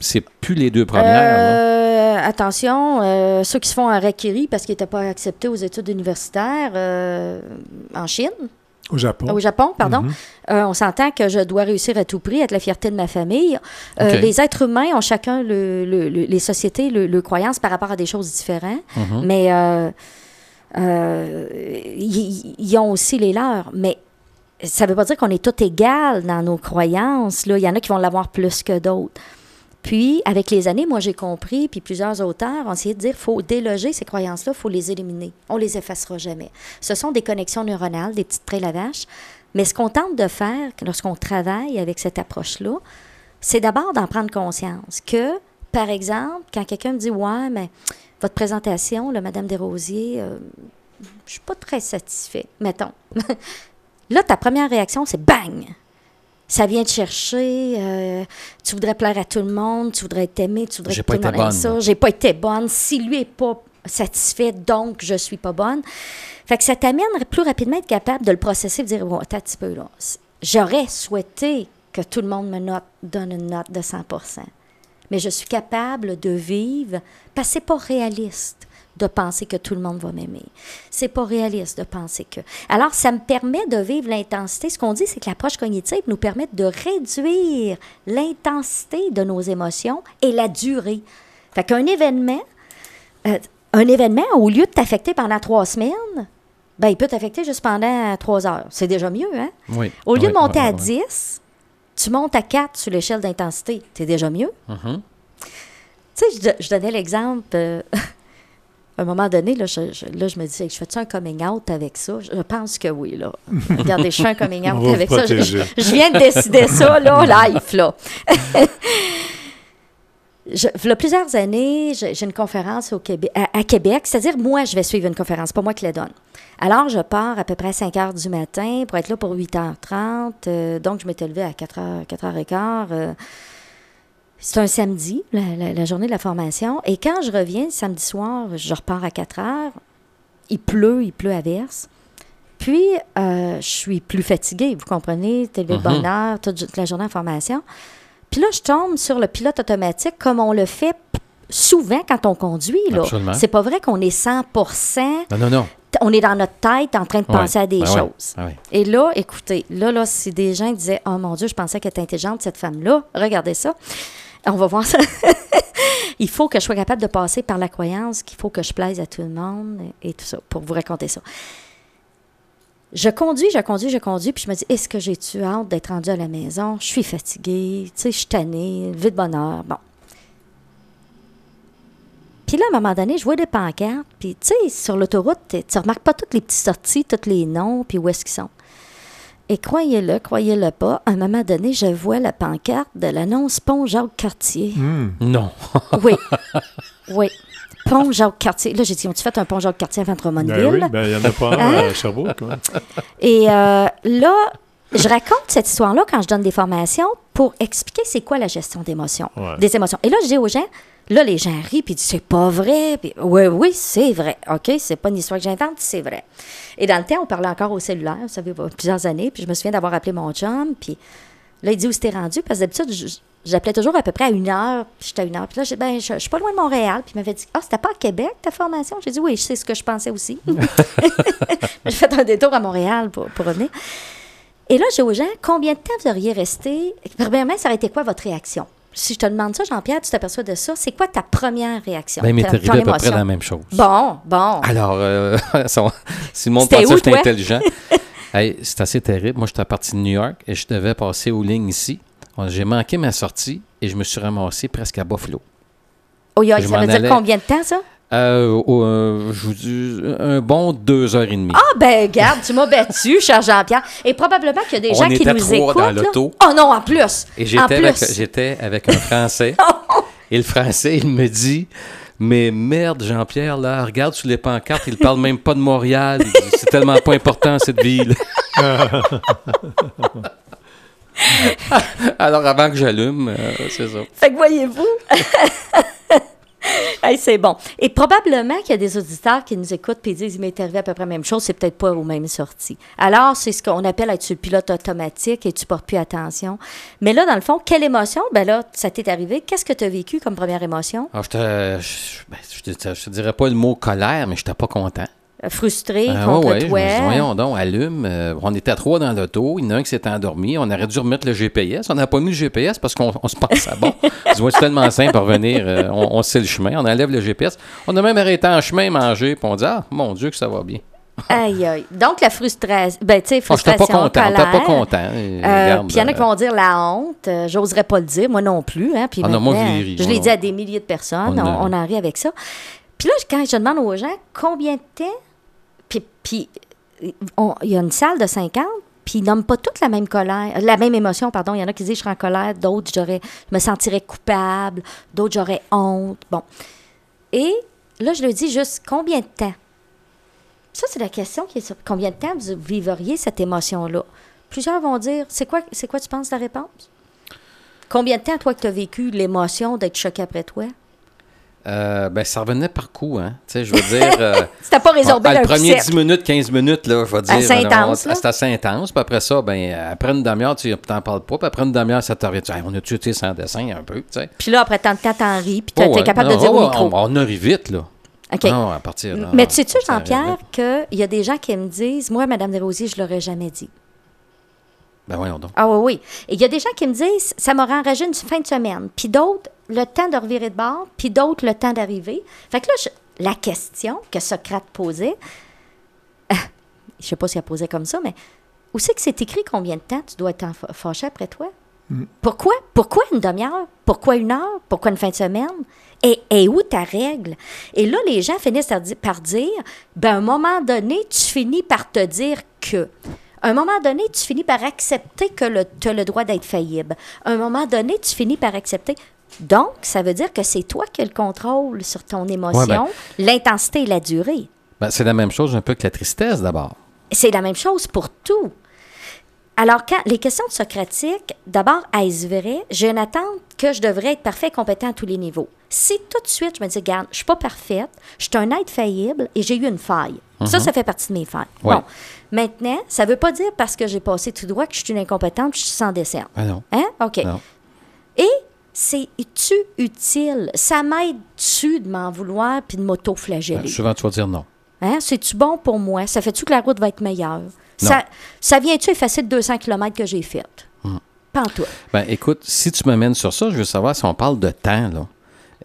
c'est plus les deux premières? Euh, attention, euh, ceux qui se font un requérir parce qu'ils n'étaient pas acceptés aux études universitaires euh, en Chine, Au Japon. au Japon, pardon. Mhm. Euh, on s'entend que je dois réussir à tout prix, être la fierté de ma famille. Euh. Les êtres humains ont chacun, le, le- le- les sociétés, le, le croyance par rapport à des choses différentes. Mhm. Mais euh, euh, ils ont aussi les leurs. Mais ça ne veut pas dire qu'on est tous égales dans nos croyances. Là. Il y en a qui vont l'avoir plus que d'autres. Puis, avec les années, moi, j'ai compris, puis plusieurs auteurs ont essayé de dire faut déloger ces croyances-là, faut les éliminer. On les effacera jamais. Ce sont des connexions neuronales, des petites traits à la vache. Mais ce qu'on tente de faire lorsqu'on travaille avec cette approche-là, c'est d'abord d'en prendre conscience que, par exemple, quand quelqu'un me dit Ouais, mais votre présentation, là, Madame Desrosiers, euh, je suis pas très satisfait, mettons. <laughs> là, ta première réaction, c'est bang! Ça vient te chercher, euh, tu voudrais plaire à tout le monde, tu voudrais être aimé, tu voudrais que tout le monde ça. J'ai pas été bonne. Si lui est pas satisfait, donc je suis pas bonne. Fait que ça t'amène plus rapidement à être capable de le processer, de dire, bon, attends un petit peu là. J'aurais souhaité que tout le monde me note, donne une note de 100% Mais je suis capable de vivre parce que c'est pas réaliste de penser que tout le monde va m'aimer. C'est pas réaliste de penser que. Alors, ça me permet de vivre l'intensité. Ce qu'on dit, c'est que l'approche cognitive nous permet de réduire l'intensité de nos émotions et la durée. Fait qu'un événement, euh, un événement, au lieu de t'affecter pendant trois semaines, ben, il peut t'affecter juste pendant trois heures. C'est déjà mieux, hein? Oui. Au lieu Oui, de monter oui, à oui. 10, tu montes à 4 sur l'échelle d'intensité. C'est déjà mieux? Mhm. Tu sais, je donnais l'exemple. euh, <laughs> à un moment donné, là, je, je- là, je me disais, je fais-tu un coming out avec ça? Je pense que oui, là. <laughs> Regardez, je fais un coming out avec ça. Je, viens de décider ça, là, <laughs> live, là. Je, il y a plusieurs années, j'ai une conférence au Québec, à, à Québec, c'est-à-dire moi, je vais suivre une conférence, pas moi qui la donne. Alors, je pars à peu près à 5 heures du matin pour être là pour 8h30. euh, donc, je m'étais levée à 4 h 4h15. euh, c'est un samedi, la, la- la journée de la formation. Et quand je reviens samedi soir, je repars à 4 heures. Il pleut, il pleut à verse. Puis, euh, je suis plus fatiguée, vous comprenez, télé Mhm. bonheur, toute, toute la journée en formation. Puis là, je tombe sur le pilote automatique comme on le fait souvent quand on conduit. Là. Absolument. C'est pas vrai qu'on est 100 Non, non, non. on est dans notre tête en train de Ouais. penser à des ouais. choses. Ah ouais. Et là, écoutez, là, là, si des gens disaient Oh mon Dieu, je pensais qu'elle était intelligente, cette femme-là, regardez ça. On va voir ça. <laughs> Il faut que je sois capable de passer par la croyance qu'il faut que je plaise à tout le monde et, tout ça, pour vous raconter ça. Je conduis, je conduis, je conduis, puis je me dis Est-ce que j'ai-tu hâte d'être rendue à la maison? Je suis fatiguée, tu sais, je suis tannée, vie de bonheur. Bon. Puis là, à un moment donné, je vois des pancartes. Puis, tu sais, sur l'autoroute, tu tu remarques pas toutes les petites sorties, tous les noms, puis où est-ce qu'ils sont. Et croyez-le, croyez-le pas, à un moment donné, je vois la pancarte de l'annonce Pont Jacques-Cartier. Hmm. Non. <laughs> Oui. Oui. Pont Jacques-Cartier. Là, j'ai dit, ont-tu fait un pont Jacques-Cartier avant Drummondville? Ben oui, ben, il y en a pas un Hein? à Sherbrooke. Et euh, là, je raconte cette histoire-là quand je donne des formations pour expliquer c'est quoi la gestion d'émotions, Ouais. des émotions. Et là, je dis aux gens, là, les gens rient, puis ils disent, c'est pas vrai. Puis, oui, oui, c'est vrai. OK, c'est pas une histoire que j'invente, c'est vrai. Et dans le temps, on parlait encore au cellulaire, vous savez, plusieurs années, puis je me souviens d'avoir appelé mon chum, puis là, il dit où c'était rendu, parce que d'habitude, j'appelais toujours à peu près à une heure, puis j'étais à une heure. Puis là, ben, je, je suis pas loin de Montréal, puis il m'avait dit, ah, c'était pas à Québec, ta formation? J'ai dit, oui, c'est ce que je pensais aussi. <laughs> <laughs> j'ai fait un détour à Montréal pour, pour revenir. Et là, j'ai aux gens, combien de temps vous auriez resté? Premièrement, ça aurait été quoi votre réaction? Si je te demande ça, Jean-Pierre, tu t'aperçois de ça, c'est quoi ta première réaction? Ben, m'est ta- arrivé à peu près la même chose. Bon, bon. Alors, euh, <laughs> si le monde pensait que j'étais intelligent, <laughs> hey, c'est assez terrible. Moi, j'étais parti de New York et je devais passer aux lignes ici. J'ai manqué ma sortie et je me suis ramassé presque à Buffalo. Oh, ça veut dire combien de temps, ça? Euh, euh, je vous dis, un bon deux heures et demie. Ah, ben, garde, tu m'as battu, <laughs> cher Jean-Pierre. Et probablement qu'il y a des On gens qui nous trois écoutent. dans là. l'auto. Oh non, en plus. Et j'étais avec, plus. j'étais avec un Français. <laughs> et le Français, il me dit Mais merde, Jean-Pierre, là, regarde sur les pancartes, il parle même pas de Montréal. Dit, C'est tellement pas important, cette ville. <laughs> Alors, avant que j'allume, euh, c'est ça. Fait que voyez-vous. <laughs> Hey, c'est bon. Et probablement qu'il y a des auditeurs qui nous écoutent et disent il m'est arrivé à peu près la même chose, c'est peut-être pas aux mêmes sorties. Alors, c'est ce qu'on appelle être sur le pilote automatique et tu portes plus attention. Mais là, dans le fond, quelle émotion? Ben là, ça t'est arrivé. Qu'est-ce que tu as vécu comme première émotion? Alors, j'étais- je, ben, je te, je te dirais pas le mot colère, mais j'étais pas content. Euh, Frustré Ah, contre ouais, je toi? me dis, voyons donc, allume. Euh, on était à trois dans l'auto. Il y en a un qui s'était endormi. On aurait dû remettre le GPS. On n'a pas mis le GPS parce qu'on on se pensait, bon, <laughs> tu vois, c'est tellement simple à revenir. euh, on, on sait le chemin. On enlève le GPS. On a même arrêté en chemin manger. Puis on dit, ah, mon Dieu, que ça va bien. Aïe, aïe. Donc, la frustration. Ben, tu sais, Oh, j'étais frustration, pas content. colère. Pas content. Euh, puis il y en a qui vont dire la honte. J'oserais pas le dire, moi non plus. Hein, puis Ah non, moi, maintenant, je l'ai je dit à des milliers de personnes. On On, a- on en rit avec ça. Puis là, quand je demande aux gens combien de temps, puis, on- il y a une salle de 50, puis ils nomment pas toutes la même colère, la même émotion, pardon. Il y en a qui disent je serais en colère, d'autres je me sentirais coupable, d'autres j'aurais honte. Bon. Et là, je leur dis juste combien de temps? Ça, c'est la question qui est sur combien de temps vous vivriez cette émotion-là? Plusieurs vont dire c'est quoi, c'est quoi tu penses la réponse? Combien de temps, toi, que tu as vécu l'émotion d'être choqué après toi? Euh, ben, ça revenait par coup, hein. Tu sais, je veux dire. euh, <laughs> C'était pas résorbé le premier sec. 10 minutes, 15 minutes, là, je dire. Assez intense. C'est assez intense. Puis après ça, ben, après une demi-heure, tu t'en parles pas. Puis après une demi-heure, ça te revient. Hey, on a-tu été sans dessin un peu, tu sais? Puis là, après tant de temps, t'en ris, puis t'es Oh, ouais. capable Non, de dire oh, au micro. On, on a ri vite, là. OK. Non, à partir de. Mais tu sais-tu, Jean-Pierre, qu'il y a des gens qui me disent, moi, Madame Desrosiers, je l'aurais jamais dit. Ben, voyons donc. Ah oui, oui. Et il y a des gens qui me disent, ça m'aurait enragé une fin de semaine. Puis d'autres, le temps de revirer de bord, puis d'autres, le temps d'arriver. Fait que là, je- la question que Socrate posait, <laughs> je sais pas s'il a posé comme ça, mais où c'est que c'est écrit combien de temps tu dois être fâché après toi? Pourquoi? Pourquoi une demi-heure? Pourquoi une heure? Pourquoi une fin de semaine? Et, et où ta règle? Et là, les gens finissent par dire, ben, à un moment donné, tu finis par te dire que. À un moment donné, tu finis par accepter que tu as le droit d'être faillible. À un moment donné, tu finis par accepter. Donc, ça veut dire que c'est toi qui as le contrôle sur ton émotion, ben- l'intensité et la durée. Ben, c'est la même chose un peu que la tristesse, d'abord. C'est la même chose pour tout. Alors, quand les questions de Socratique, d'abord, est-ce vrai? J'ai une attente que je devrais être parfait et compétent à tous les niveaux. Si tout de suite, je me dis, regarde, je suis pas parfaite, je suis un être faillible et j'ai eu une faille. Ça, ça fait partie de mes failles. Ouais. Bon. Maintenant, ça veut pas dire parce que j'ai passé tout droit que je suis une incompétente, je suis sans dessin. Ah non. Hein? OK. Non. Et c'est-tu utile? Ça m'aide-tu de m'en vouloir puis de Ben, m'auto-flageller? souvent, tu vas dire non. Hein? C'est-tu bon pour moi? Ça fait-tu que la route va être meilleure? Ça, ça vient-tu effacer le 200 km que j'ai fait? Hum. Pas en toi. Ben, écoute, si tu m'amènes sur ça, je veux savoir si on parle de temps, là.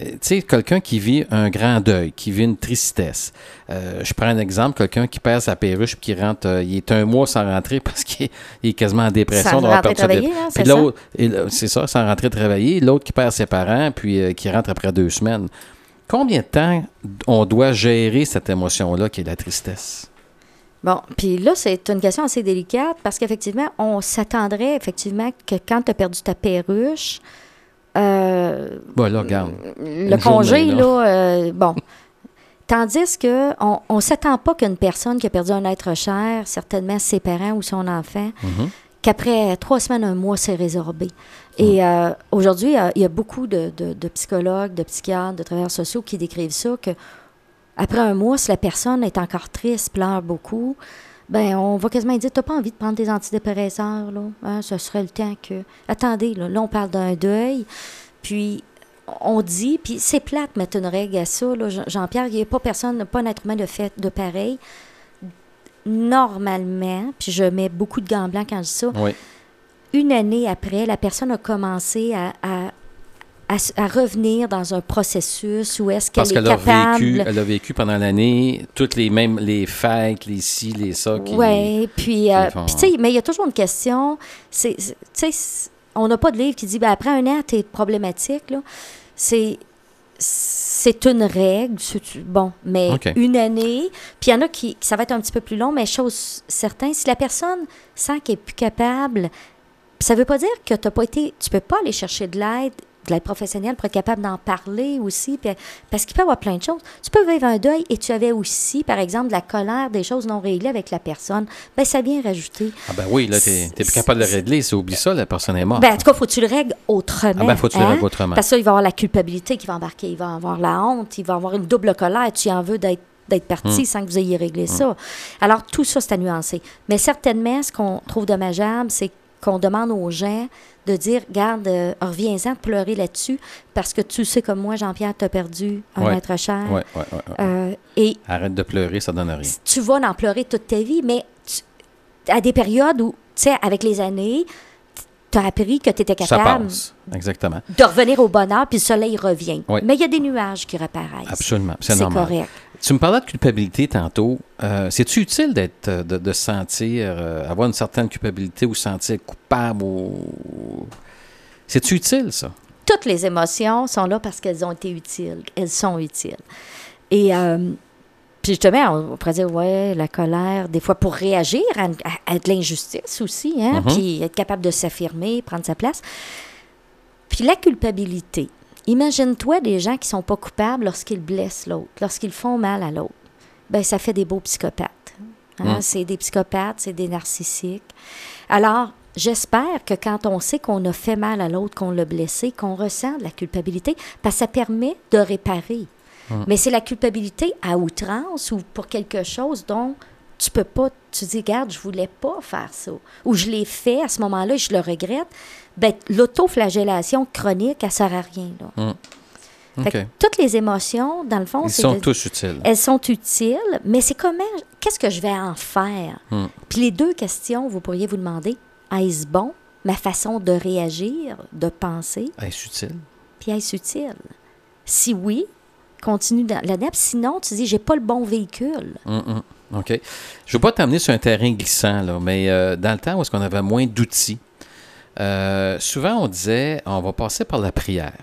Euh, Tu sais, quelqu'un qui vit un grand deuil, qui vit une tristesse. Euh, je prends un exemple, quelqu'un qui perd sa perruche puis qui rentre, euh, il est un mois sans rentrer <laughs> parce qu'il est, quasiment en dépression. Sans rentrer travailler, hein, Puis c'est ça? c'est ça, sans rentrer travailler. L'autre qui perd ses parents puis qui rentre après deux semaines. Combien de temps on doit gérer cette émotion-là qui est la tristesse? Bon, puis là, c'est une question assez délicate parce qu'effectivement, on s'attendrait effectivement que quand tu as perdu ta perruche, euh, Bon, là, regarde. le Une congé, journée, là, euh, bon. <laughs> Tandis que on, on s'attend pas qu'une personne qui a perdu un être cher, certainement ses parents ou son enfant, Mhm. qu'après trois semaines, un mois, c'est résorbé. Et euh, aujourd'hui, il y a beaucoup de, de- de psychologues, de psychiatres, de travailleurs sociaux qui décrivent ça, que après un mois, si la personne est encore triste, pleure beaucoup, ben on va quasiment dire, t'as pas envie de prendre des antidépresseurs, là? Hein, ce serait le temps que... Attendez, là, là on parle d'un deuil, puis on dit, puis c'est plate mettre une règle à ça, Jean-Pierre, il n'y a pas personne, pas un être humain de fait de pareil. Normalement, puis je mets beaucoup de gants blancs quand je dis ça, Oui. une année après, la personne a commencé à, à, à revenir dans un processus où est-ce qu'elle est qu'elle a capable... vécu, elle a vécu pendant l'année toutes les mêmes les fêtes, les ci, les ça. Oui, puis, euh, qui font- puis tu sais, mais il y a toujours une question. Tu sais, on n'a pas de livre qui dit, ben, après un an, tu es problématique. là. C'est c'est une règle. Bon, mais une année. Puis il y en a qui, ça va être un petit peu plus long, mais chose certaine, si la personne sent qu'elle est plus capable, ça veut pas dire que tu pas été. Tu peux pas aller chercher de l'aide, de l'aide professionnelle pour être capable d'en parler aussi. puis- parce qu'il peut y avoir plein de choses. Tu peux vivre un deuil et tu avais aussi, par exemple, de la colère, des choses non réglées avec la personne. Ben, ça vient rajouter. Ah ben oui, là, t'es t'es plus capable de le régler. C'est oublie ça, la personne est morte. Ben, en tout cas, faut que tu le règles autrement. Ah ben, faut que tu le hein? règles autrement. Parce que ça, il va y avoir la culpabilité qui va embarquer. Il va y avoir la honte. Il va y avoir une double colère. Tu en veux d'être d'être parti Hmm. sans que vous ayez réglé ça. Alors, tout ça, c'est à nuancer. Mais certainement, ce qu'on trouve dommageable, c'est qu'on demande aux gens de dire, regarde, euh, reviens-en de pleurer là-dessus, parce que tu sais comme moi, Jean-Pierre, tu as perdu un Ouais. être cher. Ouais, ouais. Euh, et Arrête de pleurer, ça donne rien. tu vas en pleurer toute ta vie, mais tu- à des périodes où, tu sais, avec les années, tu as appris que tu étais capable. Exactement. de revenir au bonheur, puis le soleil revient. Mais il y a des nuages qui reparaissent. Absolument. C'est C'est normal. correct. Tu me parlais de culpabilité tantôt. Euh, C'est-tu utile d'être, euh, de, de sentir, euh, avoir une certaine culpabilité ou sentir coupable ou. C'est-tu utile, ça? Toutes les émotions sont là parce qu'elles ont été utiles. Elles sont utiles. Et euh, puis justement, on pourrait dire, ouais, la colère, des fois pour réagir à, à- à de l'injustice aussi, hein, Mhm. puis être capable de s'affirmer, prendre sa place. Puis la culpabilité. Imagine-toi des gens qui sont pas coupables lorsqu'ils blessent l'autre, lorsqu'ils font mal à l'autre. Ben ça fait des beaux psychopathes. hein. C'est des psychopathes, c'est des narcissiques. Alors, j'espère que quand on sait qu'on a fait mal à l'autre, qu'on l'a blessé, qu'on ressent de la culpabilité, parce que ça permet de réparer. Mais c'est la culpabilité à outrance ou pour quelque chose dont tu peux pas, tu dis, regarde, je voulais pas faire ça, ou je l'ai fait à ce moment-là et je le regrette. Ben, l'autoflagellation chronique, elle sert à rien. Là. Fait que OK. toutes les émotions, dans le fond, c'est sont de- tous utiles. elles sont utiles, mais c'est comment, qu'est-ce que je vais en faire? Hmm. Puis les deux questions, vous pourriez vous demander, est-ce bon, ma façon de réagir, de penser, Est-ce utile? puis est-ce utile? Si oui, continue dans la nappe. Sinon, tu dis, j'ai pas le bon véhicule. Hum, hum. OK. Je ne veux pas t'amener sur un terrain glissant, là, mais euh, dans le temps où est-ce qu'on avait moins d'outils, euh, souvent on disait on va passer par la prière.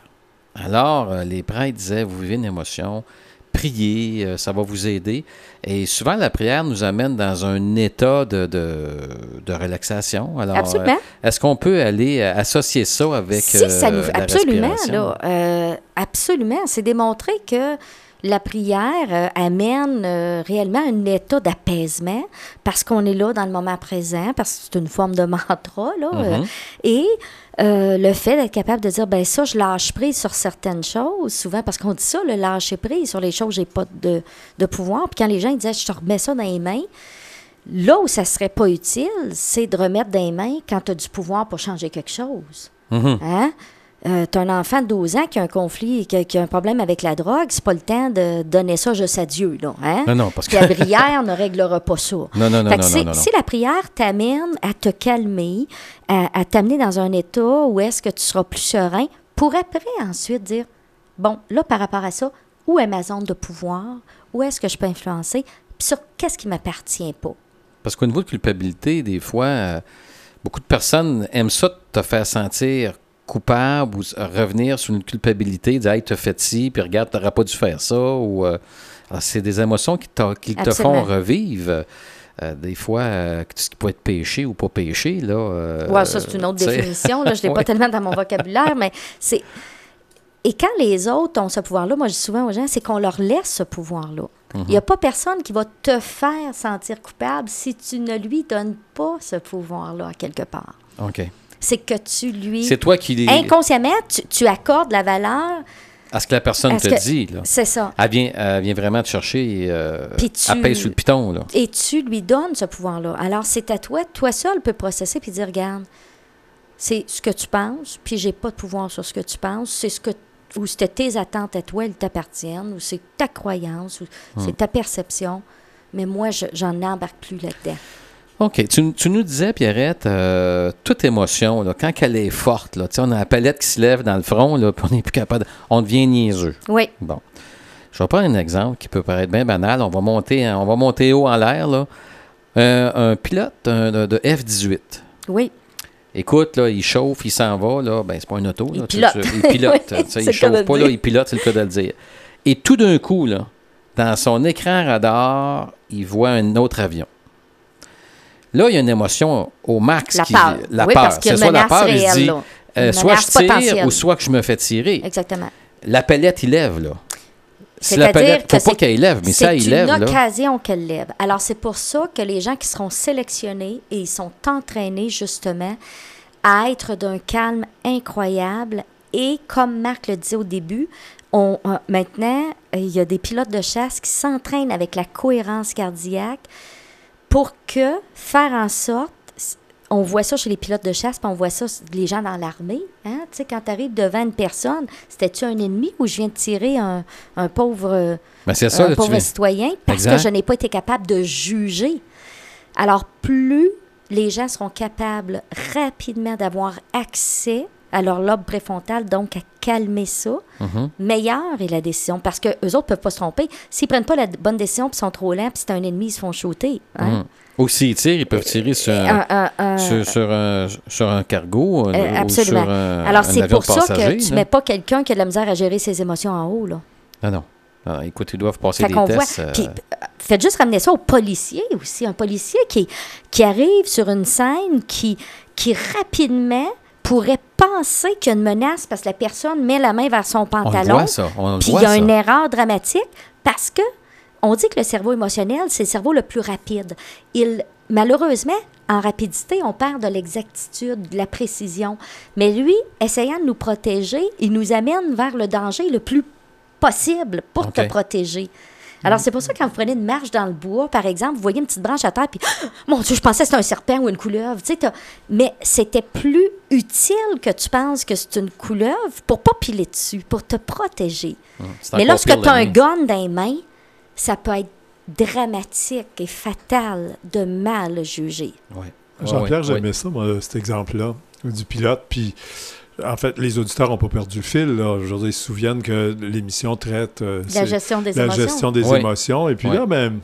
Alors, euh, les prêtres disaient vous vivez une émotion, priez, ça va vous aider. Et souvent, la prière nous amène dans un état de, de, de relaxation. Alors, Absolument. est-ce qu'on peut aller associer ça avec si ça nous la absolument là, absolument, c'est démontré que la prière euh, amène euh, réellement un état d'apaisement parce qu'on est là dans le moment présent, parce que c'est une forme de <laughs> mantra là, euh, Mhm. et le fait d'être capable de dire ben ça je lâche prise sur certaines choses souvent parce qu'on dit ça le lâcher prise sur les choses j'ai pas de, de pouvoir puis quand les gens ils disaient je te remets ça dans les mains là où ça serait pas utile c'est de remettre dans les mains quand tu as du pouvoir pour changer quelque chose Mhm. Hein? Euh, t'as un enfant de 12 ans qui a un conflit, qui a, qui a un problème avec la drogue, c'est pas le temps de donner ça juste à Dieu, là. Hein? Non, non, parce que. La prière ne réglera pas ça. <laughs> Non, non, non, Fait que non, si, non, non, non. si la prière t'amène à te calmer, à, à t'amener dans un état où est-ce que tu seras plus serein, pour après ensuite dire, bon, là, par rapport à ça, où est ma zone de pouvoir? Où est-ce que je peux influencer? Puis sur qu'est-ce qui m'appartient pas? Parce qu'au niveau de culpabilité, des fois, euh, beaucoup de personnes aiment ça te faire sentir coupable ou revenir sur une culpabilité, dire Hey, t'as fait ci, puis regarde, t'aurais pas dû faire ça. Ou, euh, c'est des émotions qui, qui te font revivre. euh, des fois, euh, ce qui peut être péché ou pas péché, là. euh, Ouais, ça, c'est une autre définition. Là, je ne l'ai <laughs> pas tellement dans mon vocabulaire, mais c'est. Et quand les autres ont ce pouvoir-là, moi, je dis souvent aux gens, c'est qu'on leur laisse ce pouvoir-là. Mhm. Il n'y a pas personne qui va te faire sentir coupable si tu ne lui donnes pas ce pouvoir-là quelque part. OK. C'est que tu lui. C'est toi qui. Inconsciemment, tu, tu accordes la valeur. À ce que la personne te que- dit, là. C'est ça. Elle vient, elle vient vraiment te chercher et euh, tu- elle pèse sur le piton, là. Et tu lui donnes ce pouvoir-là. Alors, c'est à toi. Toi seul peux processer puis dire, regarde, c'est ce que tu penses, puis j'ai pas de pouvoir sur ce que tu penses. C'est ce que ou c'était tes attentes à toi, elles t'appartiennent, ou c'est ta croyance, ou Hmm. c'est ta perception. Mais moi, je, j'en embarque plus là-dedans. OK. Tu, tu nous disais, Pierrette, euh, toute émotion, là, quand elle est forte, là, on a la palette qui se lève dans le front, là, <laughs> puis on n'est plus capable. de- On devient niaiseux. Oui, Bon. Je vais prendre un exemple qui peut paraître bien banal. On va monter, on va monter haut en l'air. Là. Euh, un pilote un- de, de F-18. oui. Écoute, là, il chauffe, il s'en va. Là, ben, c'est pas une auto. Il Là, pilote. tu- il pilote. <laughs> Il chauffe pas, là, il pilote, c'est le cas de le dire. Et tout d'un coup, là, dans son écran radar, il voit un autre avion. Là, il y a une émotion au max. La qui- peur. La oui, peur. parce qu'il y a C'est une ça, la peur. Il se réelle, dit, là. euh, Une soit je tire potentielle. ou soit que je me fais tirer. Exactement. La pellette, il lève, là. Si la C'est-à-dire pellette, que faut pas c'est- qu'elle lève, mais ça, C'est il une lève, là. occasion qu'elle lève. Alors, c'est pour ça que les gens qui seront sélectionnés et ils sont entraînés justement à être d'un calme incroyable. Et comme Marc le disait au début, on, euh, maintenant, il y a des pilotes de chasse qui s'entraînent avec la cohérence cardiaque pour que faire en sorte on voit ça chez les pilotes de chasse, puis on voit ça les gens dans l'armée. Hein? Tu sais, quand tu arrives devant une personne, c'était-tu un ennemi ou je viens de tirer un, un pauvre, Ben, ça, un là, pauvre citoyen parce que je n'ai pas été capable de juger. Alors, plus les gens seront capables rapidement d'avoir accès à leur lobe préfrontal, donc à calmer ça, meilleure est la décision. Parce que eux autres peuvent pas se tromper. S'ils prennent pas la bonne décision puis sont trop lents, puis c'est un ennemi, ils se font shooter. hein. Mhm. Ou s'ils tirent, ils peuvent tirer sur un, Un- un- un- sur, sur un, sur un cargo euh, Euh, ou absolument. sur Alors, c'est pour ça que tu là. mets pas quelqu'un qui a de la misère à gérer ses émotions en haut. Là. Non, non. Non, écoute, ils doivent passer Fait des voit. tests. euh, euh, faites juste ramener ça aux policiers aussi. Un policier qui, qui arrive sur une scène qui, qui rapidement pourrait penser qu'il y a une menace parce que la personne met la main vers son on pantalon. voit, ça. On Puis il y a ça. une erreur dramatique parce que on dit que le cerveau émotionnel, c'est le cerveau le plus rapide. Il, malheureusement, en rapidité, on perd de l'exactitude, de la précision. Mais lui, essayant de nous protéger, il nous amène vers le danger le plus possible pour te protéger. Alors, c'est pour ça que quand vous prenez une marche dans le bois, par exemple, vous voyez une petite branche à terre, puis <gasps> mon Dieu, je pensais que c'était un serpent ou une couleuvre. Tu sais, mais c'était plus utile que tu penses que c'est une couleuvre pour pas piler dessus, pour te protéger. C'est Mais lorsque tu as un gun dans les mains, ça peut être dramatique et fatal de mal juger. Ouais. Jean-Pierre, Ouais, j'aimais ça, moi, cet exemple-là, du pilote. Puis, en fait, les auditeurs n'ont pas perdu le fil. Là. Je veux dire, ils se souviennent que l'émission traite euh, La gestion des la émotions. gestion des Oui. émotions. Et puis Oui. là, ben,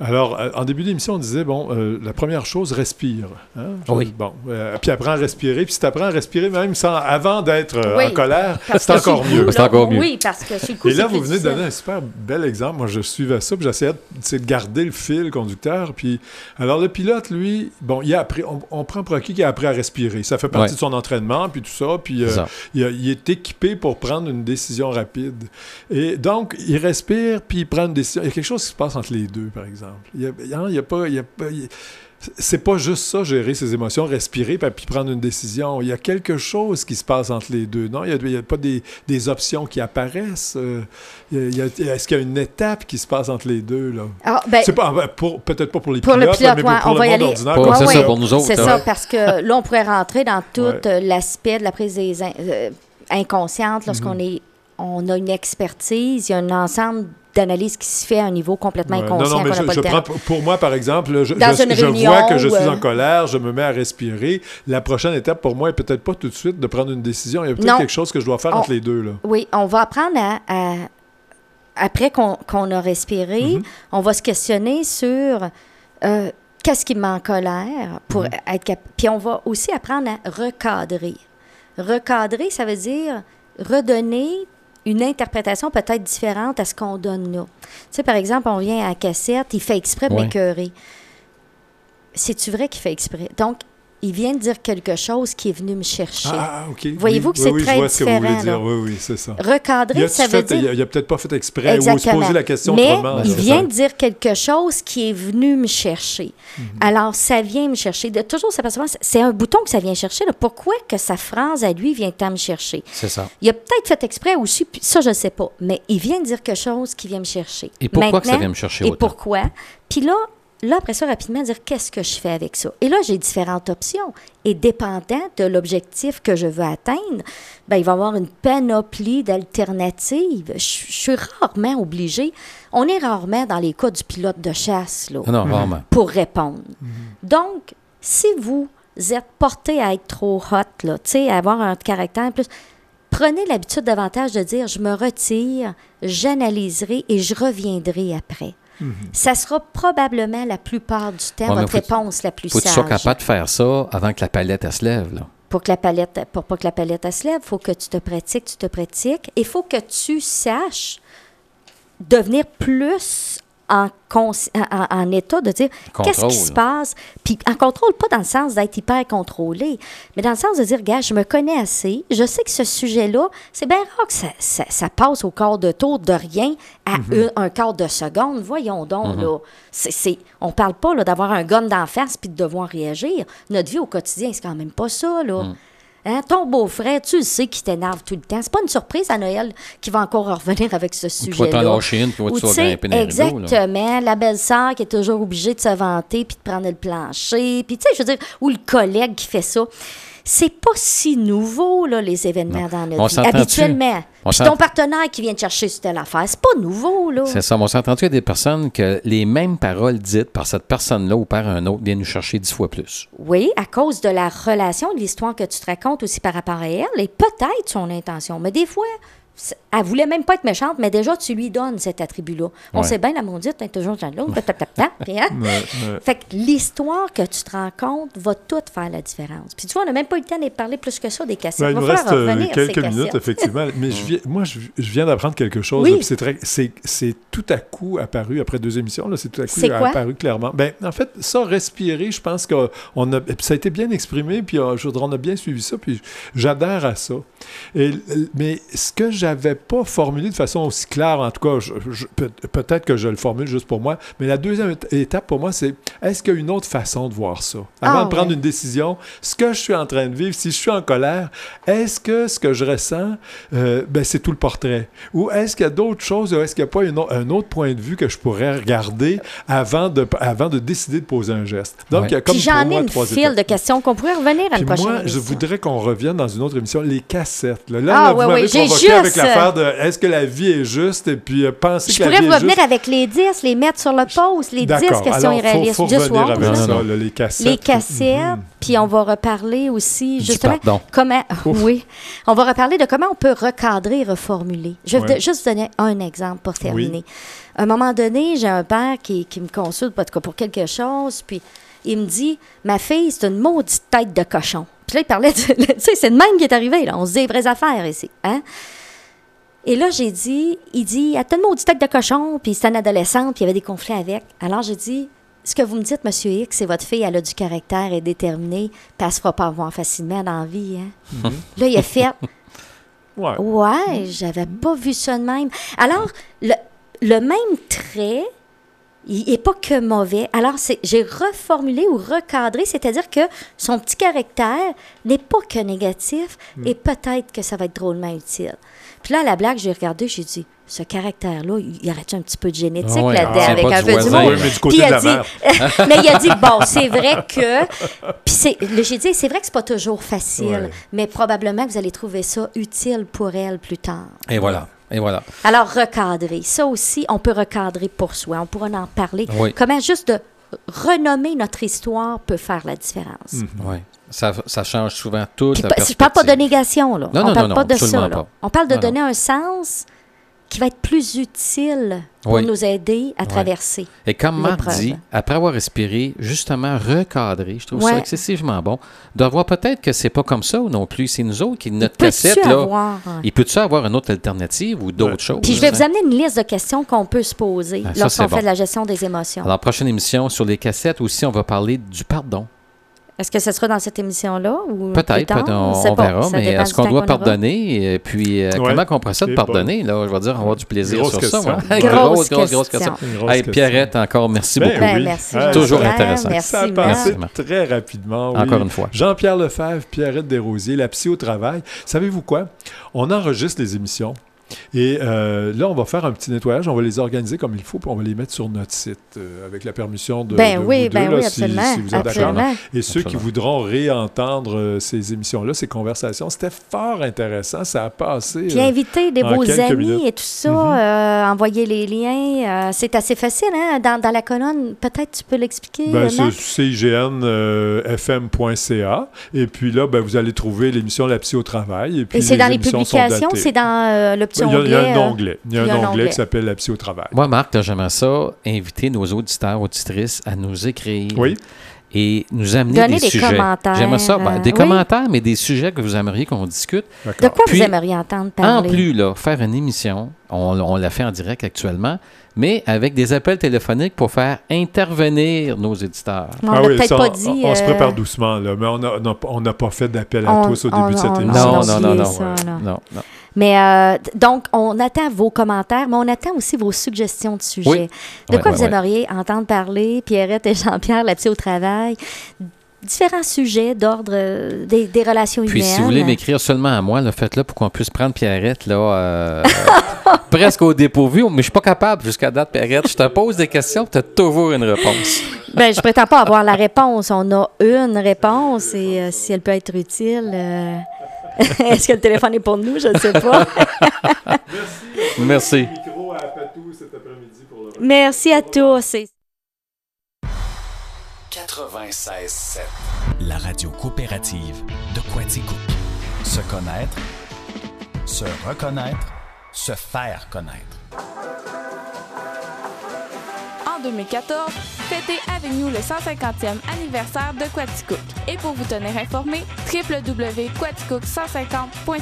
alors, euh, en début d'émission, on disait, bon, euh, la première chose, respire. hein? Je- Oui. Bon, euh, puis apprends à respirer. Puis si tu apprends à respirer, même sans, avant d'être euh, Oui, en colère, c'est encore mieux. C'est encore mieux. Oui, parce que le coup, Et là, c'est vous venez de donner un super bel exemple. Moi, je suivais ça, puis j'essayais de, garder le fil conducteur. Puis, alors, le pilote, lui, bon, il a appris, on, on prend pour acquis qu'il a appris à respirer. Ça fait partie Ouais. de son entraînement, puis tout ça. Puis, euh, C'est ça. il, a- il est équipé pour prendre une décision rapide. Et donc, il respire, puis il prend une décision. Il y a quelque chose qui se passe entre les deux, par exemple. Il y a, il y a- y a pas... y a pas- il- c'est pas juste ça, gérer ses émotions, respirer, puis puis prendre une décision. Il y a quelque chose qui se passe entre les deux. Non, il n'y a, pas des, des options qui apparaissent. euh, y a- y a- Est-ce qu'il y a une étape qui se passe entre les deux? là? Ah, ben, C'est pas, pour- peut-être pas pour les Pour le pilotes, pilote, mais pour, ouais, pour on le va y monde aller. ordinaire. Pour- c'est Ouais, ça, pour nous autres, C'est ça, parce que <laughs> là, on pourrait rentrer dans tout Ouais. euh, l'aspect de la prise des in- euh, inconsciente lorsqu'on Mhm. est on a une expertise, il y a un ensemble d'analyses qui se fait à un niveau complètement Ouais. inconscient Non, non, mais je, prends pour- moi, par exemple, je, Dans je- une je réunion, vois que je suis en colère, je me mets à respirer. La prochaine étape pour moi est peut-être pas tout de suite de prendre une décision. Il y a peut-être quelque chose que je dois faire On- entre les deux. Là. Oui, on va apprendre à, à- après qu'on qu'on a respiré, Mhm. on va se questionner sur euh, qu'est-ce qui me met en colère pour Mhm. être cap- Puis on va aussi apprendre à recadrer. Recadrer, ça veut dire redonner une interprétation peut-être différente à ce qu'on donne là. Tu sais, par exemple, on vient à la cassette, il fait exprès de Ouais. m'écœurer. C'est-tu vrai qu'il fait exprès? Donc, il vient de dire quelque chose qui est venu me chercher. Ah, OK. Voyez-vous Oui, que c'est oui, oui, très je vois ce que vous voulez différent, dire. là? Oui, oui, c'est ça. Recadrer, ça veut fait, dire... il a, peut-être pas fait exprès ou se Exactement. poser la question Mais autrement. il vient ça. de dire quelque chose qui est venu me chercher. Mhm. Alors, ça vient me chercher. De toujours s'apercevoir, c'est un bouton que ça vient chercher. là. Pourquoi que sa phrase à lui vient tant me chercher? C'est ça. Il a peut-être fait exprès aussi, puis ça, je ne sais pas. Mais il vient de dire quelque chose qui vient me chercher. Et pourquoi que ça vient me chercher Et pourquoi? Puis là, là, après ça, rapidement, dire qu'est-ce que je fais avec ça? Et là, j'ai différentes options. Et dépendant de l'objectif que je veux atteindre, ben, il va y avoir une panoplie d'alternatives. Je, je suis rarement obligée. On est rarement dans les cas du pilote de chasse, là, Non, non, vraiment. pour répondre. Donc, si vous êtes porté à être trop hot, là, tu sais, à avoir un caractère plus. Prenez l'habitude davantage de dire je me retire, j'analyserai et je reviendrai après. Ça sera probablement la plupart du temps Ouais, votre faut- réponse la plus Faut que tu sage. sois capable de faire ça avant que la palette elle se lève. Là. Pour que la palette, pour pas que la palette elle se lève, faut que tu te pratiques, tu te pratiques. Il faut que tu saches devenir plus en, état de dire qu'est-ce qui se passe? Puis en contrôle, pas dans le sens d'être hyper contrôlé, mais dans le sens de dire, gars, je me connais assez, je sais que ce sujet-là, c'est bien rare que ça, ça- ça passe au quart de tour de rien à Mhm. un, un quart de seconde. Voyons donc, là. C'est, c'est- on parle pas d'avoir un gun d'en face puis de devoir réagir. Notre vie au quotidien, c'est quand même pas ça, là. Mhm. Hein, ton beau-frère, tu le sais qu'il t'énerve tout le temps. C'est pas une surprise à Noël qui va encore revenir avec ce Tu vas sujet-là. t'en lâcher une, puis va Ou tu vas grimper dans rideaux. Exactement. La belle-sœur qui est toujours obligée de se vanter puis de prendre le plancher. Puis, tu sais, je veux dire, ou le collègue qui fait ça. C'est pas si nouveau, là, les événements Non. dans On notre vie. s'entend-tu? Habituellement. On Puis ton partenaire qui vient te chercher sur telle affaire, c'est pas nouveau, là. C'est ça. On s'est entendu à des personnes que les mêmes paroles dites par cette personne-là ou par un autre viennent nous chercher dix fois plus. Oui, à cause de la relation, de l'histoire que tu te racontes aussi par rapport à elle, et peut-être son intention. Mais des fois, elle voulait même pas être méchante, mais déjà, tu lui donnes cet attribut-là. On Ouais. sait bien, la maudite, elle est toujours dans l'autre, tap, tap, tap, hein? <laughs> Fait que l'histoire que tu te rends compte va tout faire la différence. Puis tu vois, on n'a même pas eu le temps de parler plus que ça des cassettes. Ben, il va nous reste euh, revenir, quelques minutes, effectivement. <laughs> Mais je viens, moi, je, je viens d'apprendre quelque chose. Oui. c'est tout à coup apparu après deux émissions. C'est tout à coup apparu clairement. Ben, en fait, ça, respirer, je pense que on a, ça a été bien exprimé, puis euh, on a bien suivi ça, puis j'adhère à ça. Et, mais ce que j'avais pas formulé de façon aussi claire, en tout cas, peut-être que je le formule juste pour moi, mais la deuxième éta- étape pour moi, c'est est-ce qu'il y a une autre façon de voir ça? Avant Ah, de prendre ouais. une décision, ce que je suis en train de vivre, si je suis en colère, est-ce que ce que je ressens, euh, ben, c'est tout le portrait? Ou est-ce qu'il y a d'autres choses, ou est-ce qu'il n'y a pas une un autre point de vue que je pourrais regarder avant de, avant de décider de poser un geste? Donc, Ouais. il y a comme Puis j'en ai moi une file de questions qu'on pourrait revenir à Puis une prochaine moi, je voudrais qu'on revienne dans une autre émission, les cassettes. Là, Là, Ah, là, m'avez ouais, j'ai juste, avec l'affaire de est-ce que la vie est juste? Et puis euh, penser Je que la pourrais vie est revenir juste. avec les 10, les mettre sur le post, les 10 D'accord. questions Alors, faut- irréalistes. Faut, 10 revenir watts, avec là. Non, ça, non. là, les cassettes. les cassettes, Mhm. puis on va reparler aussi justement comment <laughs> Ouf. oui, on va reparler de comment on peut recadrer reformuler. Je vais Ouais. juste vous donner un exemple pour terminer. À un moment donné, j'ai un père qui, qui me consulte pour quelque chose, puis il me dit ma fille, c'est une maudite tête de cochon. Puis là, il parlait de <laughs> tu sais, c'est le même qui est arrivé là, on se dit les vraies affaires ici, hein? Et là, j'ai dit, il dit, elle a une maudite tête de cochon, puis c'est une adolescente, puis il y avait des conflits avec. Alors, j'ai dit, ce que vous me dites, Monsieur X, c'est votre fille, elle a du caractère, elle est déterminée, puis elle se fera pas avoir facilement dans la vie. Hein? Là, il a fait, <laughs> Ouais. ouais, j'avais pas vu ça de même. Alors, le, le même trait, il n'est pas que mauvais. Alors, c'est- j'ai reformulé ou recadré, c'est-à-dire que son petit caractère n'est pas que négatif et peut-être que ça va être drôlement utile. Puis là, à la blague, j'ai regardé, j'ai dit, ce caractère-là, il y aurait-tu un petit peu de génétique Ah ouais, là-dedans ah, avec un peu voisin. mais du côté Puis il de a la dit, mère. <laughs> mais il a dit, bon, <laughs> c'est vrai que. Puis j'ai dit, c'est vrai que c'est pas toujours facile, Ouais. mais probablement que vous allez trouver ça utile pour elle plus tard. Et voilà. Et voilà. Alors, recadrer. Ça aussi, on peut recadrer pour soi. On pourra en parler. Oui. Comment juste de renommer notre histoire peut faire la différence. Mm. Oui. Ça, ça change souvent pas- je parle pas de négation, là. Non, on non, parle non, pas non, de ça. là. On parle de Non, donner un sens qui va être plus utile pour Oui. nous aider à traverser. Et comme Marc dit, après avoir respiré, justement recadré, je trouve ça Ouais. excessivement bon, de voir peut-être que c'est pas comme ça non plus. C'est nous autres qui, notre cassette, là, avoir, il peut-tu avoir une autre alternative ou d'autres choses? Puis je vais hein? vous amener une liste de questions qu'on peut se poser Ah, ça, lorsqu'on fait bon. de la gestion des émotions. Alors, prochaine émission sur les cassettes aussi, on va parler du pardon. Est-ce que ce sera dans cette émission-là ou Peut-être, peut-être, On on, on pas. verra, Ça mais est-ce qu'on doit pardonner? Et puis, euh, Ouais. comment qu'on procède pardonner? Là, je vais dire, on va avoir du plaisir Grosse sur ça. question. hein? Grosse grosse, grosse, grosse question. question. Hey. Pierrette, encore merci Ben beaucoup. Ben, oui. merci. Ah, Toujours intéressant. Merci, Ça a passé très rapidement. oui. Encore une fois. Jean-Pierre Lefebvre, Pierrette Desrosiers, la psy au travail. Savez-vous quoi? On enregistre les émissions. Et euh, là, on va faire un petit nettoyage. On va les organiser comme il faut, puis on va les mettre sur notre site euh, avec la permission de, Ben de oui, vous ben deux, là, oui, si- absolument. si vous êtes d'accord. Et ceux qui voudront réentendre euh, ces émissions-là, ces conversations, c'était fort intéressant. Ça a passé. Puis euh, inviter des beaux amis minutes. et tout ça, euh, envoyer les liens, euh, c'est assez facile. Hein? Dans, dans la colonne, peut-être tu peux l'expliquer, Ben, c'est Marc? cign.fm.ca. Et puis là, ben, vous allez trouver l'émission La Psy au travail. Et, puis Et c'est dans les émissions sont publications, datées. c'est dans euh, le petit Il y a, il y onglet. a un euh, onglet. Il y a un onglet qui s'appelle La Psy au travail. Moi, Marc, j'aimerais ça inviter nos auditeurs, auditrices à nous écrire Oui. et nous amener Donner des, des sujets. commentaires, J'aimerais ça, ben, euh, des oui. commentaires, mais des sujets que vous aimeriez qu'on discute. De quoi Puis, vous aimeriez entendre En parler? plus, là, faire une émission, on, on la fait en direct actuellement, mais avec des appels téléphoniques pour faire intervenir nos éditeurs. On Ah l'a oui, peut-être pas on, dit. on se euh, prépare doucement, là, mais on n'a on a- on n'a pas fait d'appel à on- tous au début on- de cette on- émission. Non, on non, non, ça. Non, non. Mais euh, donc, on attend vos commentaires, mais on attend aussi vos suggestions de sujets. Oui. De Ouais, quoi ouais, vous ouais. aimeriez entendre parler, Pierrette et Jean-Pierre, là-dessus au travail? Différents sujets d'ordre euh, des, des relations Puis humaines. si vous voulez m'écrire seulement à moi, faites-le pour qu'on puisse prendre Pierrette là, euh, <laughs> presque au dépourvu, mais je suis pas capable jusqu'à date, Pierrette. Je te pose des questions, tu as toujours une réponse. <laughs> Ben, je prétends pas avoir la <laughs> réponse. On a une réponse et euh, si elle peut être utile. <laughs> Est-ce que le téléphone est pour nous? Je ne sais pas. <laughs> Merci. Micro à Patou cet après-midi pour le Merci à tous. Et- 96.7. La radio coopérative de Quaticook. Se connaître, se reconnaître, se faire connaître. En 2014, fêtez avec nous le 150e anniversaire de Quaticook. Et pour vous tenir informé, www.quaticook150.ca